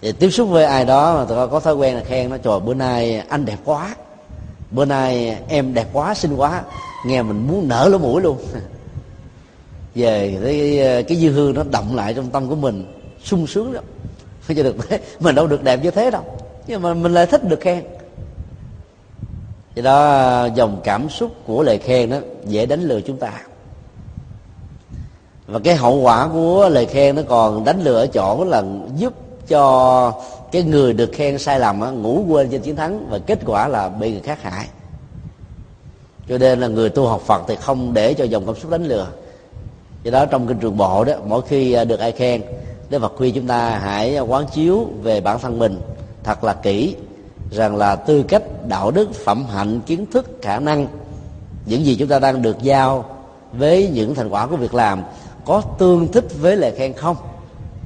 thì tiếp xúc với ai đó mà tôi có thói quen là khen nó, trời bữa nay anh đẹp quá, bữa nay em đẹp quá, xinh quá nghe mình muốn nở lỗ mũi luôn. Về cái cái dư hương nó động lại trong tâm của mình, sung sướng lắm. Phải cho được. Thế <laughs> mình đâu được đẹp như thế đâu. Nhưng mà mình lại thích được khen. Do đó, dòng cảm xúc của lời khen đó dễ đánh lừa chúng ta. Và cái hậu quả của lời khen nó còn đánh lừa ở chỗ là giúp cho cái người được khen sai lầm ngủ quên trên chiến thắng và kết quả là bị người khác hại cho nên là người tu học phật thì không để cho dòng cảm xúc đánh lừa. Do đó trong kinh trường bộ đó, mỗi khi à, được ai khen, đức phật khuyên chúng ta hãy à, quán chiếu về bản thân mình thật là kỹ, rằng là tư cách, đạo đức, phẩm hạnh, kiến thức, khả năng, những gì chúng ta đang được giao với những thành quả của việc làm có tương thích với lời khen không?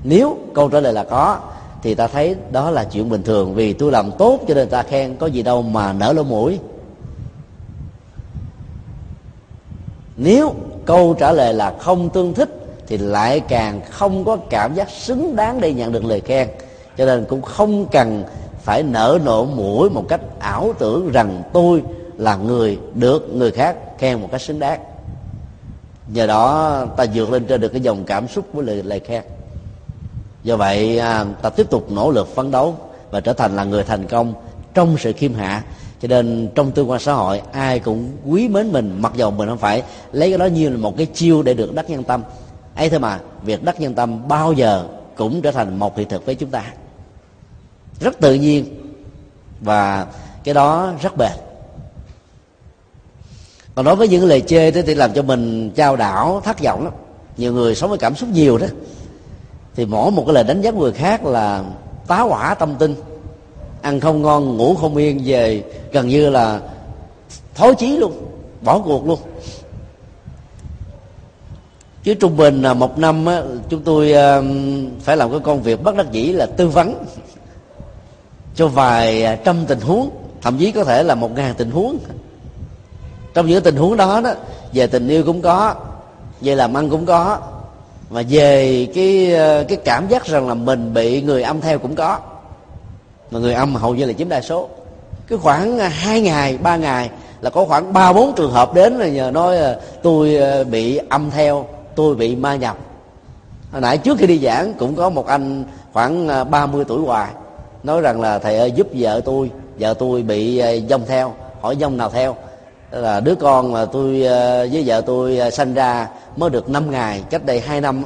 Nếu câu trả lời là có, thì ta thấy đó là chuyện bình thường. Vì tôi làm tốt cho nên ta khen, có gì đâu mà nở lỗ mũi. Nếu câu trả lời là không tương thích thì lại càng không có cảm giác xứng đáng để nhận được lời khen. Cho nên cũng không cần phải nở nộ mũi một cách ảo tưởng rằng tôi là người được người khác khen một cách xứng đáng. Nhờ đó ta vượt lên trên được cái dòng cảm xúc của lời, lời khen. Do vậy à, ta tiếp tục nỗ lực phấn đấu và trở thành là người thành công trong sự khiêm hạ cho nên trong tương quan xã hội, ai cũng quý mến mình, mặc dầu mình không phải lấy cái đó như là một cái chiêu để được đắc nhân tâm. Ấy thôi mà, việc đắc nhân tâm bao giờ cũng trở thành một hiện thực với chúng ta. Rất tự nhiên và cái đó rất bền. Còn đối với những lời chê đó thì làm cho mình trao đảo, thất vọng lắm. Nhiều người sống với cảm xúc nhiều đó. Thì mỗi một cái lời đánh giá người khác là tá hỏa tâm tinh ăn không ngon ngủ không yên về gần như là thối chí luôn bỏ cuộc luôn. Chứ trung bình là một năm á, chúng tôi phải làm cái công việc bất đắc dĩ là tư vấn <laughs> cho vài à, trăm tình huống thậm chí có thể là một ngàn tình huống. Trong những tình huống đó đó về tình yêu cũng có về làm ăn cũng có mà về cái ờ, cái cảm giác rằng là mình bị người âm theo cũng có mà người âm hầu như là chiếm đa số. Cái khoảng à, hai ngày, ba ngày là có khoảng ba, bốn trường hợp đến là nhờ nói à, tôi à, bị âm theo, tôi bị ma nhập. Hồi nãy trước khi đi giảng cũng có một anh khoảng 30 tuổi hoài, nói rằng là, thầy ơi, giúp vợ tôi vợ tôi bị dông theo, hỏi dông nào theo? Là đứa con mà tôi với vợ tôi sanh ra mới được 5 ngày, cách đây 2 năm,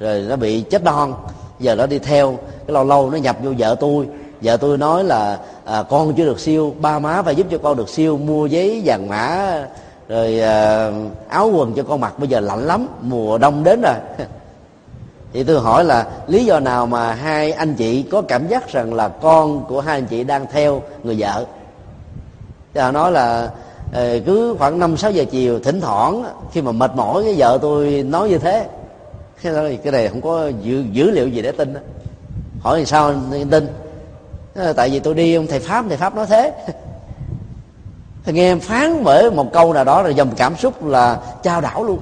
rồi nó bị chết non. Giờ nó đi theo, cái lâu lâu nó nhập vô vợ tôi vợ tôi nói là à, con chưa được siêu ba má phải giúp cho con được siêu mua giấy vàng mã rồi à, áo quần cho con mặc. Bây giờ lạnh lắm mùa đông đến rồi. <laughs> Thì tôi hỏi là lý do nào mà hai anh chị có cảm giác rằng là con của hai anh chị đang theo người vợ? Thì họ nói là ờ, cứ khoảng năm sáu giờ chiều thỉnh thoảng khi mà mệt mỏi cái vợ tôi nói như thế. <laughs> Cái này không có dữ, dữ liệu gì để tin đó. hỏi thì sao tin? Ờ, tại vì tôi đi ông thầy pháp thầy pháp nói thế. <laughs> Nghe em phán bởi một câu nào đó là dòng cảm xúc là trao đảo luôn.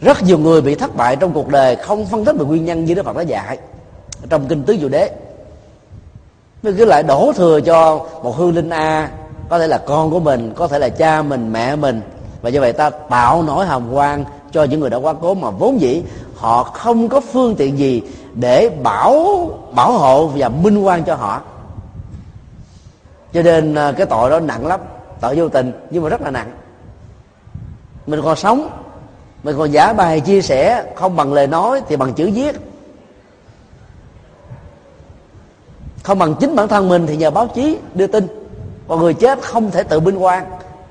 Rất nhiều người bị thất bại trong cuộc đời không phân tích được nguyên nhân như đức phật đã dạy trong kinh tứ diệu đế. Mới cứ lại đổ thừa cho một hư linh a, có thể là con của mình, có thể là cha mình, mẹ mình. Và như vậy ta tạo nỗi hàm quan cho những người đã quá cố mà vốn dĩ họ không có phương tiện gì để bảo bảo hộ và minh quan cho họ. Cho nên à, cái tội đó nặng lắm, tội vô tình, nhưng mà rất là nặng. Mình còn sống, mình còn giả bài chia sẻ, không bằng lời nói thì bằng chữ viết. Không bằng chính bản thân mình thì nhờ báo chí đưa tin. Còn người chết không thể tự minh quan.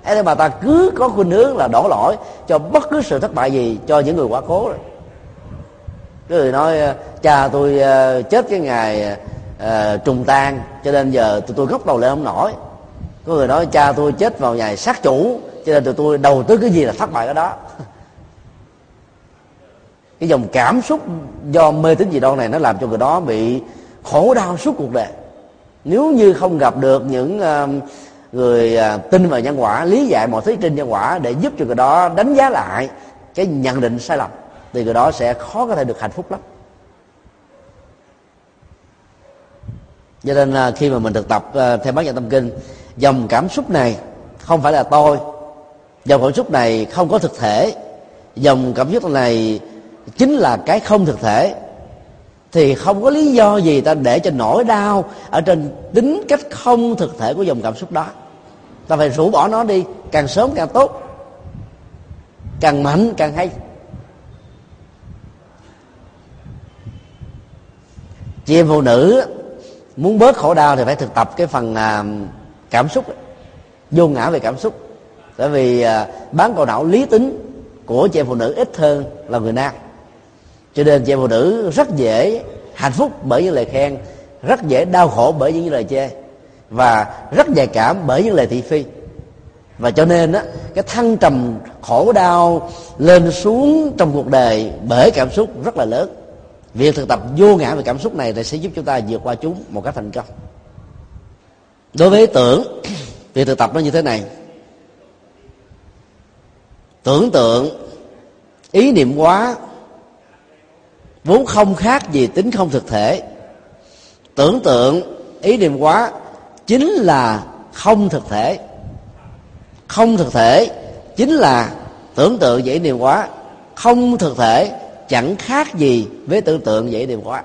Thế mà ta cứ có khuynh hướng là đổ lỗi cho bất cứ sự thất bại gì cho những người quá cố rồi cái người nói ờ, cha tôi ờ, chết cái ngày uh, trùng tan cho nên giờ tụi tôi gốc đầu lên không nổi. Có người nói cha tôi chết vào ngày sát chủ cho nên tụi tôi đầu tư cái gì là thất bại cái đó. <laughs> Cái dòng cảm xúc do mê tín dị đoan này nó làm cho người đó bị khổ đau suốt cuộc đời. Nếu như không gặp được những uh, người uh, tin vào nhân quả lý giải mọi thứ trên nhân quả để giúp cho người đó đánh giá lại cái nhận định sai lầm thì người đó sẽ khó có thể được hạnh phúc lắm. Cho nên à, khi mà mình thực tập à, theo bát nhã tâm kinh, dòng cảm xúc này không phải là tôi. Dòng cảm xúc này không có thực thể. Dòng cảm xúc này chính là cái không thực thể. Thì không có lý do gì ta để cho nỗi đau ở trên tính cách không thực thể của dòng cảm xúc đó. Ta phải rũ bỏ nó đi, càng sớm càng tốt, càng mạnh, càng hay. Chị em phụ nữ muốn bớt khổ đau thì phải thực tập cái phần à, cảm xúc vô ngã về cảm xúc. Bởi vì à, bán cầu não lý tính của chị em phụ nữ ít hơn là người nam. Cho nên chị em phụ nữ rất dễ hạnh phúc bởi những lời khen, rất dễ đau khổ bởi những lời chê, và rất nhạy cảm bởi những lời thị phi. Và cho nên á, cái thăng trầm khổ đau lên xuống trong cuộc đời bởi cảm xúc rất là lớn việc thực tập vô ngã về cảm xúc này thì sẽ giúp chúng ta vượt qua chúng một cách thành công. Đối với tưởng, <coughs> việc thực tập nó như thế này. Tưởng tượng ý niệm quá vốn không khác gì tính không thực thể. Tưởng tượng ý niệm quá chính là không thực thể. Không thực thể chính là tưởng tượng dễ niệm quá không thực thể chẳng khác gì với tưởng tượng vậy niệm quá.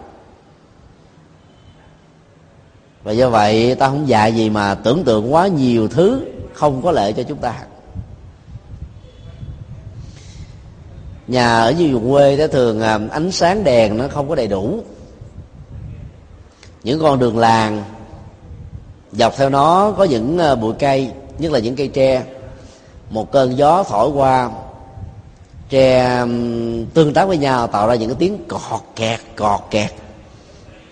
Và do vậy, ta không dạy gì mà tưởng tượng quá nhiều thứ không có lợi cho chúng ta. Nhà ở như vùng quê đó thường à, ánh sáng đèn nó không có đầy đủ. Những con đường làng dọc theo nó có những à, bụi cây, nhất là những cây tre. Một cơn gió thổi qua tre tương tác với nhau tạo ra những cái tiếng cọt kẹt cọt kẹt.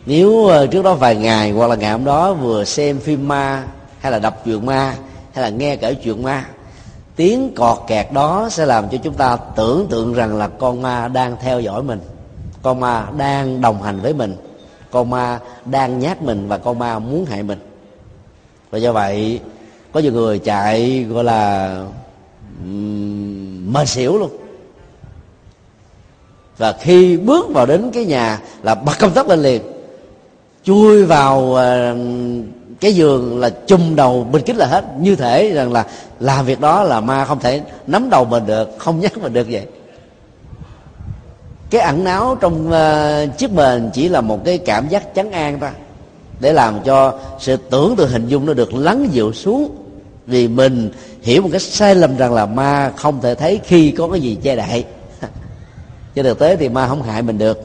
Nếu ờ, trước đó vài ngày hoặc là ngày hôm đó vừa xem phim ma, hay là đọc truyện ma, hay là nghe kể chuyện ma, tiếng cọt kẹt đó sẽ làm cho chúng ta tưởng tượng rằng là con ma đang theo dõi mình, con ma đang đồng hành với mình, con ma đang nhát mình và con ma muốn hại mình. Và do vậy, có nhiều người chạy, gọi là mệt xỉu luôn và khi bước vào đến cái nhà là bật công tắc lên liền. Chui vào ờ, cái giường là chùm đầu bình kích là hết. Như thể rằng là làm việc đó là ma không thể nắm đầu mình được không nhắc mình được vậy. Cái ẩn náu trong uh, chiếc mền chỉ là một cái cảm giác chấn an ta để làm cho sự tưởng tượng hình dung nó được lắng dịu xuống. Vì mình hiểu một cái sai lầm rằng là ma không thể thấy khi có cái gì che đậy trên thực tế thì ma không hại mình được.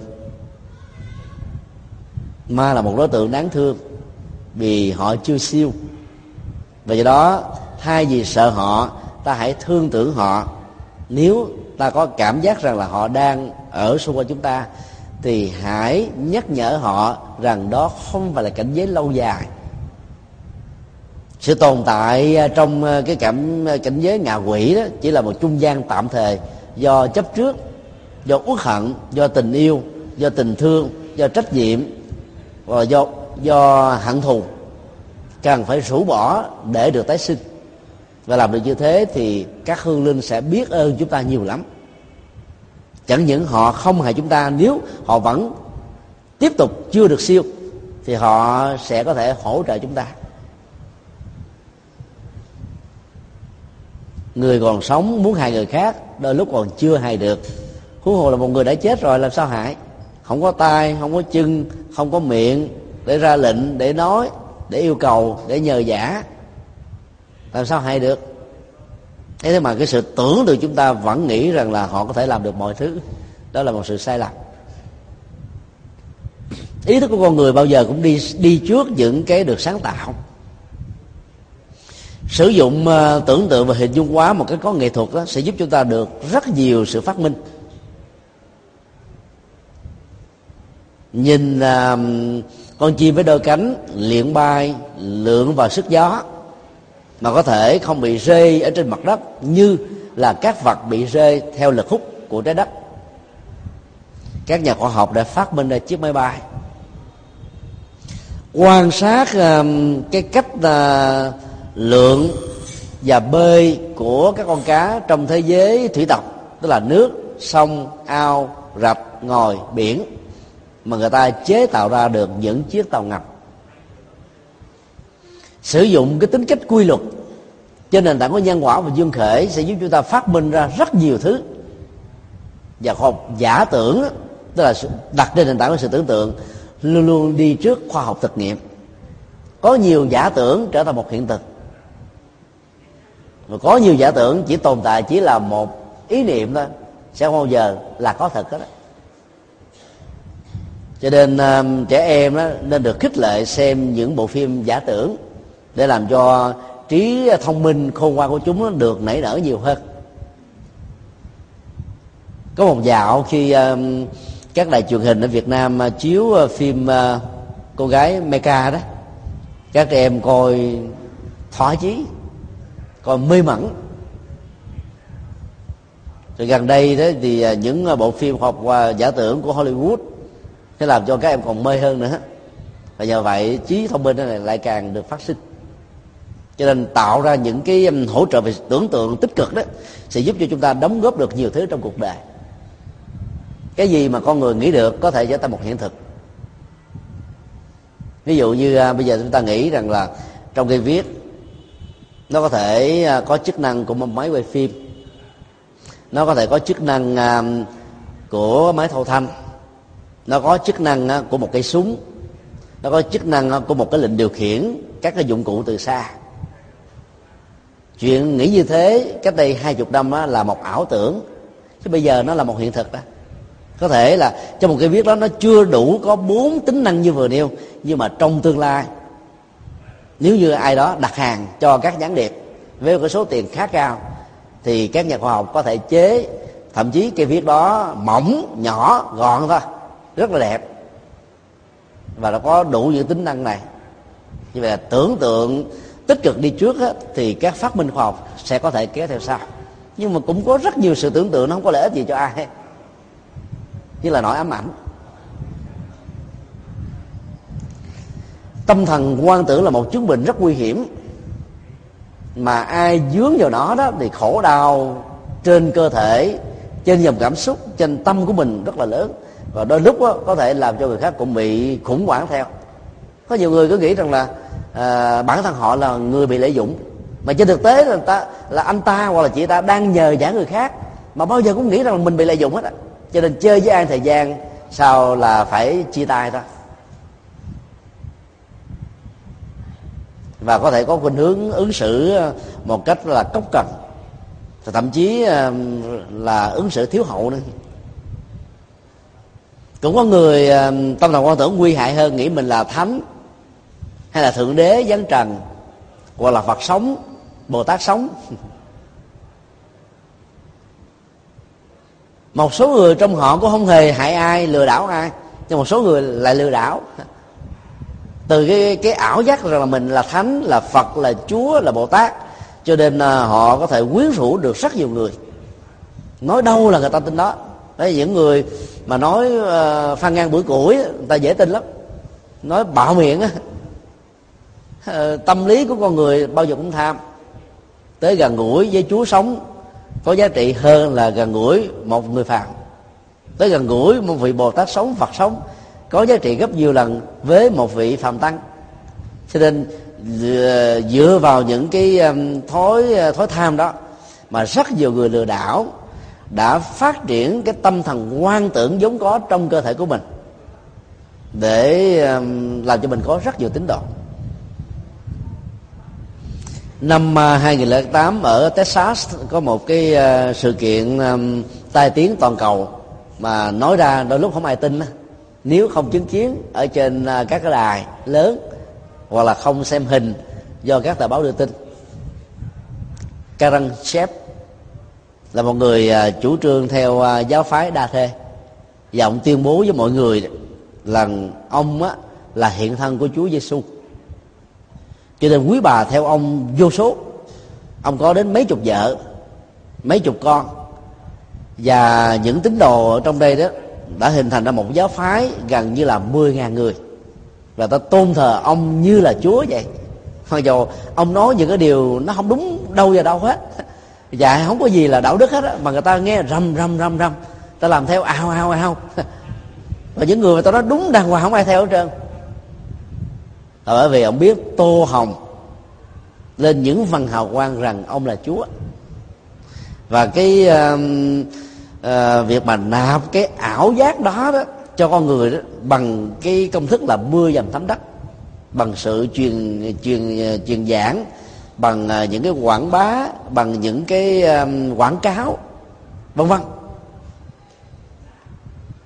Ma là một đối tượng đáng thương vì họ chưa siêu. Và do đó, thay vì sợ họ, ta hãy thương tưởng họ. Nếu ta có cảm giác rằng là họ đang ở xung quanh chúng ta, thì hãy nhắc nhở họ rằng đó không phải là cảnh giới lâu dài. Sự tồn tại à, trong à, cái cảm à, cảnh giới ngạ quỷ đó chỉ là một trung gian tạm thời do chấp trước do uất hận, do tình yêu, do tình thương, do trách nhiệm, và do do hận thù. Cần phải rũ bỏ để được tái sinh. Và làm được như thế thì các hương linh sẽ biết ơn chúng ta nhiều lắm. Chẳng những họ không hại chúng ta, nếu họ vẫn tiếp tục chưa được siêu, thì họ sẽ có thể hỗ trợ chúng ta. Người còn sống muốn hại người khác, đôi lúc còn chưa hại được huống hồ là một người đã chết rồi làm sao hại? Không có tay không có chân không có miệng để ra lệnh để nói để yêu cầu để nhờ giả. Làm sao hại được? Thế mà cái sự tưởng từ chúng ta vẫn nghĩ rằng là họ có thể làm được mọi thứ đó là một sự sai lầm. Ý thức của con người bao giờ cũng đi đi trước những cái được sáng tạo. Sử dụng uh, tưởng tượng và hình dung quá một cái có nghệ thuật đó sẽ giúp chúng ta được rất nhiều sự phát minh. Nhìn uh, con chim với đôi cánh liện bay lượn vào sức gió mà có thể không bị rơi ở trên mặt đất như là các vật bị rơi theo lực hút của trái đất. Các nhà khoa học đã phát minh ra chiếc máy bay. Quan sát uh, cái cách à, uh, lượng và bơi của các con cá trong thế giới thủy tộc tức là nước sông ao rạch ngòi biển mà người ta chế tạo ra được những chiếc tàu ngầm. Sử dụng cái tính cách quy luật, trên nền tảng của nhân quả và dương khể sẽ giúp chúng ta phát minh ra rất nhiều thứ. Và khoa học giả tưởng tức là đặt trên nền tảng của sự tưởng tượng, luôn luôn đi trước khoa học thực nghiệm. Có nhiều giả tưởng trở thành một hiện thực. Và có nhiều giả tưởng chỉ tồn tại chỉ là một ý niệm thôi, sẽ không bao giờ là có thật hết đó cho nên uh, trẻ em đó nên được khích lệ xem những bộ phim giả tưởng để làm cho trí thông minh khôn ngoan của chúng được nảy nở nhiều hơn. Có một dạo khi uh, các đài truyền hình ở Việt Nam uh, chiếu uh, phim uh, cô gái Meca đó các em coi thỏa chí coi mê mẩn. Rồi gần đây đó thì uh, những uh, bộ phim học và giả tưởng của Hollywood thế làm cho các em còn mê hơn nữa. Và nhờ vậy trí thông minh này lại càng được phát sinh. Cho nên tạo ra những cái um, hỗ trợ về tưởng tượng tích cực đó sẽ giúp cho chúng ta đóng góp được nhiều thứ trong cuộc đời. Cái gì mà con người nghĩ được có thể trở thành một hiện thực. Ví dụ như à, bây giờ chúng ta nghĩ rằng là trong cây viết nó có thể à, có chức năng của một máy quay phim. Nó có thể có chức năng à, của máy thâu thanh nó có chức năng của một cây súng. Nó có chức năng của một cái lệnh điều khiển các cái dụng cụ từ xa. Chuyện nghĩ như thế, cách đây hai chục năm là một ảo tưởng. Chứ bây giờ nó là một hiện thực đó có thể là trong một cái viết đó, nó chưa đủ có bốn tính năng như vừa nêu, nhưng mà trong tương lai, nếu như ai đó đặt hàng cho các gián điệp với cái số tiền khá cao, thì các nhà khoa học có thể chế, thậm chí cái viết đó mỏng, nhỏ, gọn thôi rất là đẹp. Và nó có đủ những tính năng này. Như vậy là tưởng tượng tích cực đi trước á, thì các phát minh khoa học sẽ có thể kéo theo sau. Nhưng mà cũng có rất nhiều sự tưởng tượng nó không có lợi ích gì cho ai như là nỗi ám ảnh. Tâm thần quan tưởng là một chứng bệnh rất nguy hiểm. Mà ai dướng vào nó đó thì khổ đau trên cơ thể trên dòng cảm xúc trên tâm của mình rất là lớn và đôi lúc đó, có thể làm cho người khác cũng bị khủng hoảng theo. Có nhiều người cứ nghĩ rằng là à, bản thân họ là người bị lợi dụng. Mà trên thực tế là ta là anh ta hoặc là chị ta đang nhờ giả người khác. Mà bao giờ cũng nghĩ rằng mình bị lợi dụng hết á. Cho nên chơi với ai thời gian sau là phải chia tay thôi. Và có thể có khuynh hướng ứng xử à, một cách là cốc cần thậm chí à, là ứng xử thiếu hậu nữa cũng có người ờ, tâm thần quan tưởng nguy hại hơn, nghĩ mình là thánh hay là thượng đế, giáng trần, hoặc là phật sống, bồ tát sống. <laughs> Một số người trong họ cũng không hề hại ai, lừa đảo ai, nhưng một số người lại lừa đảo. <laughs> Từ cái cái ảo giác rằng là mình là thánh, là phật, là chúa, là bồ tát, cho nên ờ, họ có thể quyến rũ được rất nhiều người. Nói đâu là người ta tin đó đấy những người mà nói uh, phan ngang bữa củi người ta dễ tin lắm. Nói bạo miệng á. Uh, tâm lý của con người bao giờ cũng tham. Tới gần gũi với chúa sống có giá trị hơn là gần gũi một người phàm. Tới gần gũi một vị bồ tát sống phật sống có giá trị gấp nhiều lần với một vị phàm tăng. Cho nên dựa vào những cái thói thói tham đó mà rất nhiều người lừa đảo đã phát triển cái tâm thần quan tưởng vốn có trong cơ thể của mình để um, làm cho mình có rất nhiều tín đồ. Năm uh, 2008 ở Texas có một cái uh, sự kiện um, tai tiếng toàn cầu mà nói ra đôi lúc không ai tin nếu không chứng kiến ở trên uh, các cái đài lớn hoặc là không xem hình do các tờ báo đưa tin. Karen Shepp là một người à, chủ trương theo à, giáo phái đa thê. Và ông tuyên bố với mọi người là ông á, là hiện thân của Chúa Giêsu cho nên quý bà theo ông vô số. Ông có đến mấy chục vợ mấy chục con. Và những tín đồ ở trong đây đó đã hình thành ra một giáo phái gần như là 10.000 người. Và ta tôn thờ ông như là chúa vậy. <laughs> Mặc dù ông nói những cái điều nó không đúng đâu và đâu hết và không có gì là đạo đức hết á. Mà người ta nghe rầm rầm rầm rầm. Ta làm theo ao ao ao. <laughs> Và những người mà ta nói đúng đàng hoàng không ai theo hết trơn. Là bởi vì ông biết tô hồng lên những phần hào quang rằng ông là chúa. Và cái uh, uh, việc mà nạp cái ảo giác đó đó cho con người đó bằng cái công thức là mưa dầm thấm đất bằng sự truyền truyền truyền giảng bằng à, những cái quảng bá, bằng những cái quảng cáo, vân vân.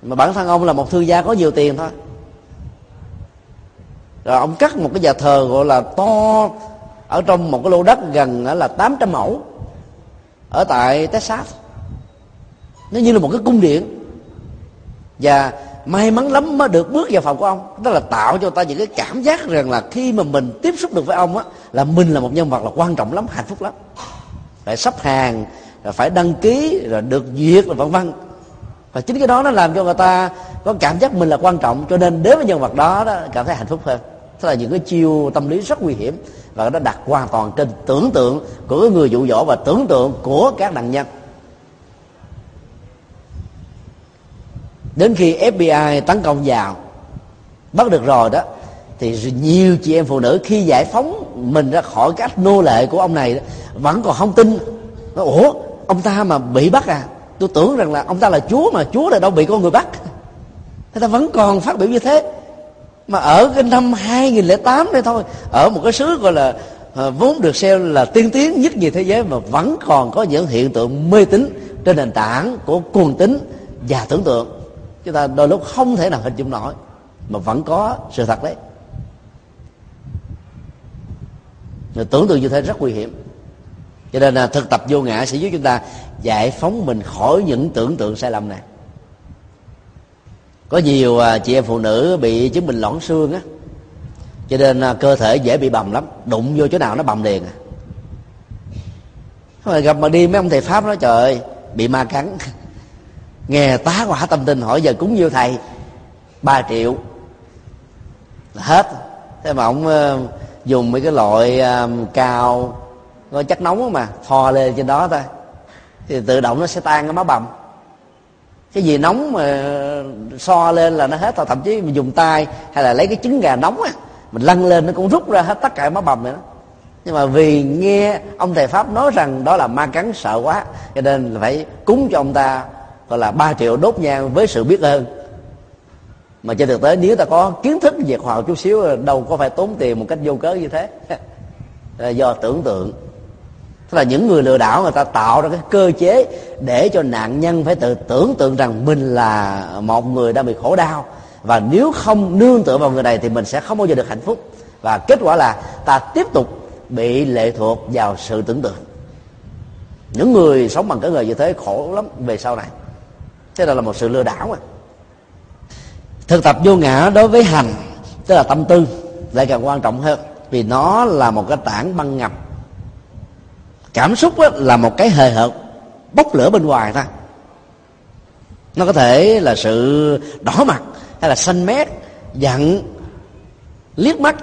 Mà bản thân ông là một thương gia có nhiều tiền thôi. Rồi ông cắt một cái nhà thờ gọi là to, ở trong một cái lô đất gần là 800 mẫu, ở tại Texas. Nó như là một cái cung điện. Và may mắn lắm mới được bước vào phòng của ông. Đó là tạo cho ta những cái cảm giác rằng là khi mà mình tiếp xúc được với ông á là mình là một nhân vật là quan trọng lắm hạnh phúc lắm. Phải sắp hàng rồi phải đăng ký rồi được duyệt là vân vân. Và chính cái đó nó làm cho người ta có cảm giác mình là quan trọng. Cho nên đến với nhân vật đó, đó cảm thấy hạnh phúc hơn. Đó là những cái chiêu tâm lý rất nguy hiểm và nó đặt hoàn toàn trên tưởng tượng của người dụ dỗ và tưởng tượng của các nạn nhân. Đến khi FBI tấn công vào bắt được rồi đó thì nhiều chị em phụ nữ khi giải phóng mình ra khỏi cách nô lệ của ông này vẫn còn không tin. Nói, ủa ông ta mà bị bắt à? Tôi tưởng rằng là ông ta là chúa mà chúa là đâu bị con người bắt. Người ta vẫn còn phát biểu như thế. Mà ở cái năm 2008 đây thôi ở một cái xứ gọi là à, vốn được xem là tiên tiến nhất nhì thế giới mà vẫn còn có những hiện tượng mê tín trên nền tảng của cuồng tín và tưởng tượng chúng ta đôi lúc không thể nào hình dung nổi, mà vẫn có sự thật đấy. Rồi tưởng tượng như thế rất nguy hiểm. Cho nên là thực tập vô ngã sẽ giúp chúng ta giải phóng mình khỏi những tưởng tượng sai lầm này. Có nhiều à, chị em phụ nữ bị chứng bệnh loãng xương á. Cho nên à, cơ thể dễ bị bầm lắm. Đụng vô chỗ nào nó bầm liền à. Rồi gặp mà đi mấy ông thầy pháp nói, trời ơi, bị ma cắn. <laughs> nghe tá quả tâm tình hỏi giờ cúng nhiêu thầy? Ba triệu. Hết. Thế mà ông uh, dùng mấy cái loại uh, cao có chất nóng mà thò lên trên đó thôi. Thì tự động nó sẽ tan cái máu bầm. Cái gì nóng mà so lên là nó hết thôi. Thậm chí mình dùng tay hay là lấy cái trứng gà nóng á mình lăn lên nó cũng rút ra hết tất cả máu bầm nữa nhưng mà vì nghe ông thầy pháp nói rằng đó là ma cắn sợ quá cho nên là phải cúng cho ông ta gọi là 3 triệu đốt nhang với sự biết ơn. Mà trên thực tế, nếu ta có kiến thức về khoa học chút xíu, đâu có phải tốn tiền một cách vô cớ như thế. <laughs> Do tưởng tượng. Tức là những người lừa đảo người ta tạo ra cái cơ chế để cho nạn nhân phải tự tưởng tượng rằng mình là một người đang bị khổ đau. Và nếu không nương tựa vào người này thì mình sẽ không bao giờ được hạnh phúc. Và kết quả là ta tiếp tục bị lệ thuộc vào sự tưởng tượng. Những người sống bằng cái nghề như thế khổ lắm về sau này thế là, là một sự lừa đảo mà thực tập vô ngã đối với hành tức là tâm tư lại càng quan trọng hơn vì nó là một cái tảng băng ngầm cảm xúc là một cái hời hợt bốc lửa bên ngoài thôi. Nó có thể là sự đỏ mặt hay là xanh mét giận liếc mắt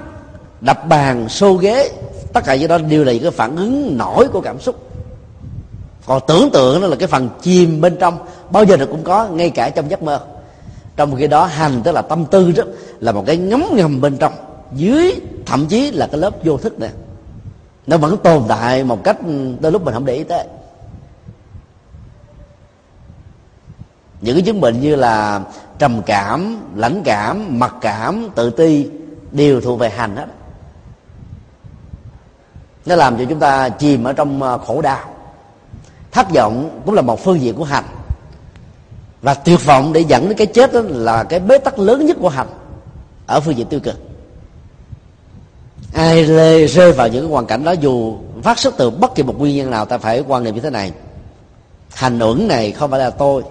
đập bàn xô ghế tất cả những đó đều là những cái phản ứng nổi của cảm xúc còn tưởng tượng nó là cái phần chìm bên trong, bao giờ nó cũng có, ngay cả trong giấc mơ. Trong khi đó, hành tức là tâm tư đó, là một cái ngấm ngầm bên trong. Dưới, thậm chí là cái lớp vô thức này nó vẫn tồn tại một cách ừ, tới lúc mình không để ý tới. Những cái chứng bệnh như là trầm cảm, lãnh cảm, mặc cảm, tự ti, đều thuộc về hành hết. Nó làm cho chúng ta chìm ở trong ờ, khổ đau thất vọng cũng là một phương diện của hành. Và tuyệt vọng để dẫn đến cái chết đó là cái bế tắc lớn nhất của hành ở phương diện tiêu cực. Ai lê rơi vào những hoàn cảnh đó, dù phát xuất từ bất kỳ một nguyên nhân nào, ta phải quan niệm như thế này. Hành ứng này không phải là tôi.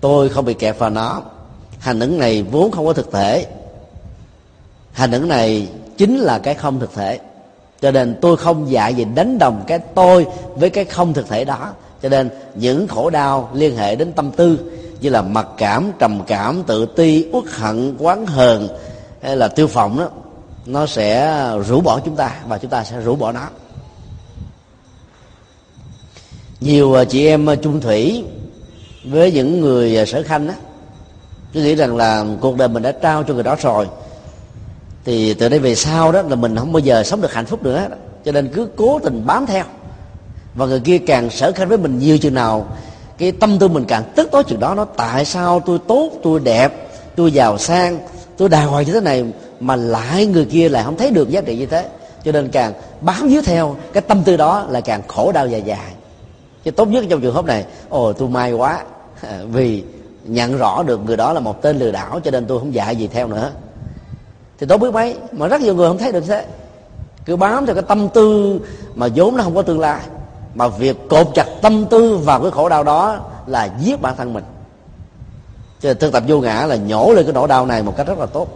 Tôi không bị kẹt vào nó. Hành ứng này vốn không có thực thể. Hành ứng này chính là cái không thực thể cho nên tôi không dạy gì đánh đồng cái tôi với cái không thực thể đó. Cho nên những khổ đau liên hệ đến tâm tư, như là mặc cảm, trầm cảm, tự ti, uất hận, quán hờn, hay là tiêu phòng đó, nó sẽ rũ bỏ chúng ta và chúng ta sẽ rũ bỏ nó. Nhiều à, chị em à, chung thủy với những người à, sở khanh á, cứ nghĩ rằng là cuộc đời mình đã trao cho người đó rồi thì từ đây về sau đó là mình không bao giờ sống được hạnh phúc nữa. Cho nên cứ cố tình bám theo. Và người kia càng sở khanh với mình nhiều chừng nào, cái tâm tư mình càng tức tối chừng đó. Nó tại sao tôi tốt, tôi đẹp, tôi giàu sang, tôi đàng hoàng như thế này mà lại người kia lại không thấy được giá trị như thế? Cho nên càng bám víu theo, cái tâm tư đó là càng khổ đau dài dài. Chứ tốt nhất trong trường hợp này, ồ, tôi may quá. <laughs> Vì nhận rõ được người đó là một tên lừa đảo, cho nên tôi không dạy gì theo nữa thì tốt biết mấy, mà rất nhiều người không thấy được thế. Cứ bám theo cái tâm tư mà vốn nó không có tương lai, mà việc cột chặt tâm tư vào cái khổ đau đó là giết bản thân mình. Cho nên thực tập vô ngã là nhổ lên cái nỗi đau này một cách rất là tốt.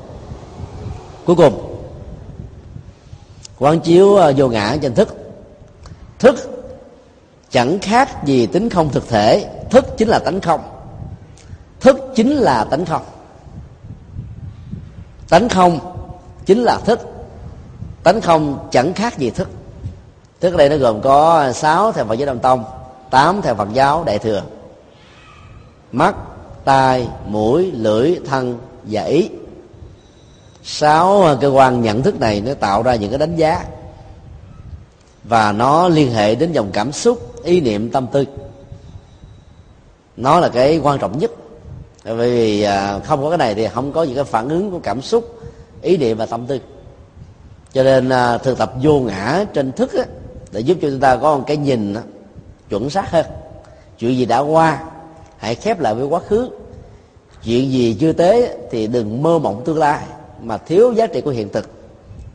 Cuối cùng, quán chiếu à, vô ngã trên thức. Thức chẳng khác gì tính không thực thể. Thức chính là tánh không. Thức chính là tánh không tánh không chính là thức. Tánh không chẳng khác gì thức. Thức ở đây nó gồm có sáu theo phật giáo đông tông, tám theo phật giáo đại thừa. Mắt, tai, mũi, lưỡi, thân và ý. Sáu cơ quan nhận thức này nó tạo ra những cái đánh giá và nó liên hệ đến dòng cảm xúc, ý niệm, tâm tư. Nó là cái quan trọng nhất bởi vì à, không có cái này thì không có những cái phản ứng của cảm xúc ý niệm và tâm tư. Cho nên à, thực tập vô ngã trên thức á, để giúp cho chúng ta có một cái nhìn á, chuẩn xác hơn. Chuyện gì đã qua hãy khép lại với quá khứ. Chuyện gì chưa tế thì đừng mơ mộng tương lai mà thiếu giá trị của hiện thực.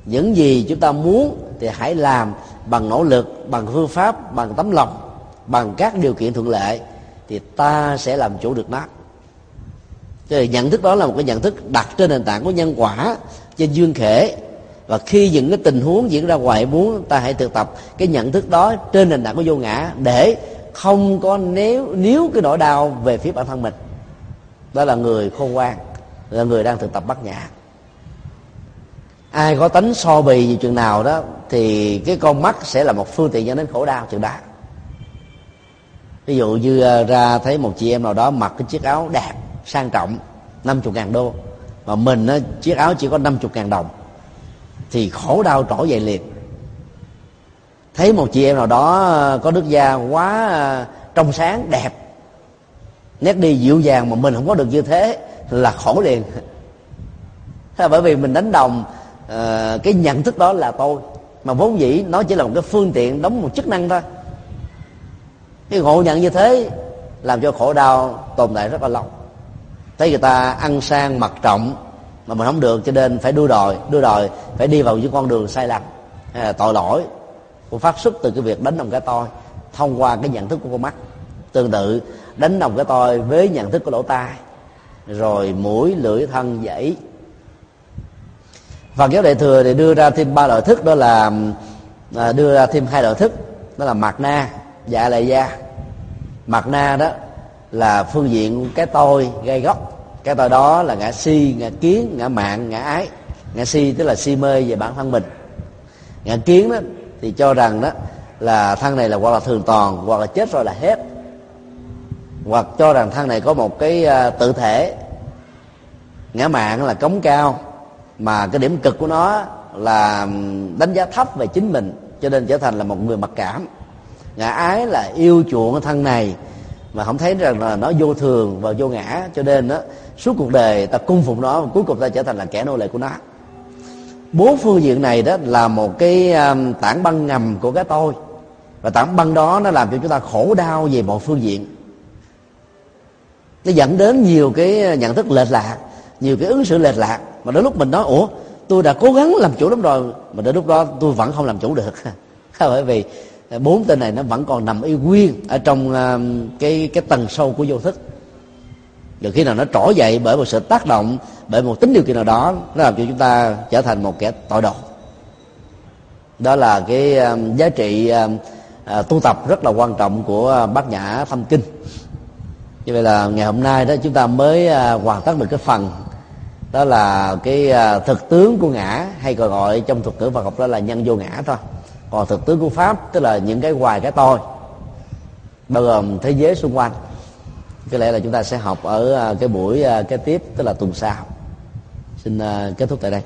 Những gì chúng ta muốn thì hãy làm bằng nỗ lực bằng phương pháp bằng tấm lòng bằng các điều kiện thuận lợi thì ta sẽ làm chủ được nó cho nên nhận thức đó là một cái nhận thức đặt trên nền tảng của nhân quả trên duyên khể. Và khi những cái tình huống diễn ra ngoài muốn, ta hãy thực tập cái nhận thức đó trên nền tảng của vô ngã để không có nếu nếu cái nỗi đau về phía bản thân mình. Đó là người khôn ngoan, là người đang thực tập bắt nhã. Ai có tánh so bì gì chừng nào đó, thì cái con mắt sẽ là một phương tiện dẫn đến khổ đau chừng đó ví dụ như à, ra thấy một chị em nào đó mặc cái chiếc áo đẹp sang trọng 50 ngàn đô. Mà mình á, chiếc áo chỉ có 50 ngàn đồng. Thì khổ đau trỗi dậy liền. Thấy một chị em nào đó ờ, có nước da quá ờ, trong sáng đẹp. Nét đi dịu dàng mà mình không có được như thế là khổ liền. <laughs> Bởi vì mình đánh đồng uh, cái nhận thức đó là tôi. Mà vốn dĩ nó chỉ là một cái phương tiện đóng một chức năng thôi. Cái ngộ nhận như thế làm cho khổ đau tồn tại rất là lâu thấy người ta ăn sang mặc trọng mà mình không được cho nên phải đua đòi đua đòi, phải đi vào những con đường sai lầm. Hay là tội lỗi. Cũng phát xuất từ cái việc đánh đồng cái tôi thông qua cái nhận thức của con mắt. Tương tự, đánh đồng cái tôi với nhận thức của lỗ tai. Rồi mũi, lưỡi, thân, dãy. và giáo đại thừa thì đưa ra thêm ba loại thức, đó là à, đưa ra thêm hai loại thức, đó là mạt na dạ là da. mạt na đó là phương diện cái tôi gây gốc cái tôi đó là ngã si, ngã kiến, ngã mạng, ngã ái. Ngã si tức là si mê về bản thân mình. Ngã kiến đó thì cho rằng đó là thân này là hoặc là thường toàn, hoặc là chết rồi là hết. Hoặc cho rằng thân này có một cái à, tự thể. Ngã mạng là cống cao, mà cái điểm cực của nó là đánh giá thấp về chính mình, cho nên trở thành là một người mặc cảm. Ngã ái là yêu chuộng thân này, mà không thấy rằng là nó vô thường và vô ngã, cho nên đó suốt cuộc đời ta cung phục nó và cuối cùng ta trở thành là kẻ nô lệ của nó. Bốn phương diện này đó là một cái um, tảng băng ngầm của cái tôi. Và tảng băng đó nó làm cho chúng ta khổ đau về mọi phương diện. Nó dẫn đến nhiều cái nhận thức lệch lạc, nhiều cái ứng xử lệch lạc. Mà đến lúc mình nói, ủa, tôi đã cố gắng làm chủ lắm rồi. Mà đến lúc đó tôi vẫn không làm chủ được. <laughs> Bởi vì bốn tên này nó vẫn còn nằm y nguyên ở trong um, cái cái tầng sâu của vô thức rồi khi nào nó trỗi dậy bởi một sự tác động, bởi một tính điều kiện nào đó, nó làm cho chúng ta trở thành một kẻ tội đồ. Đó là cái um, giá trị um, à, tu tập rất là quan trọng của bát nhã thâm kinh. Như vậy là ngày hôm nay đó, chúng ta mới à, hoàn tất được cái phần, đó là cái à, thực tướng của ngã, hay còn gọi trong thuật ngữ Phật học đó là nhân vô ngã thôi. Còn thực tướng của pháp, tức là những cái hoài cái tôi, bao gồm thế giới xung quanh có lẽ là chúng ta sẽ học ở à, cái buổi à, kế tiếp, tức là tuần sau. Xin à, kết thúc tại đây.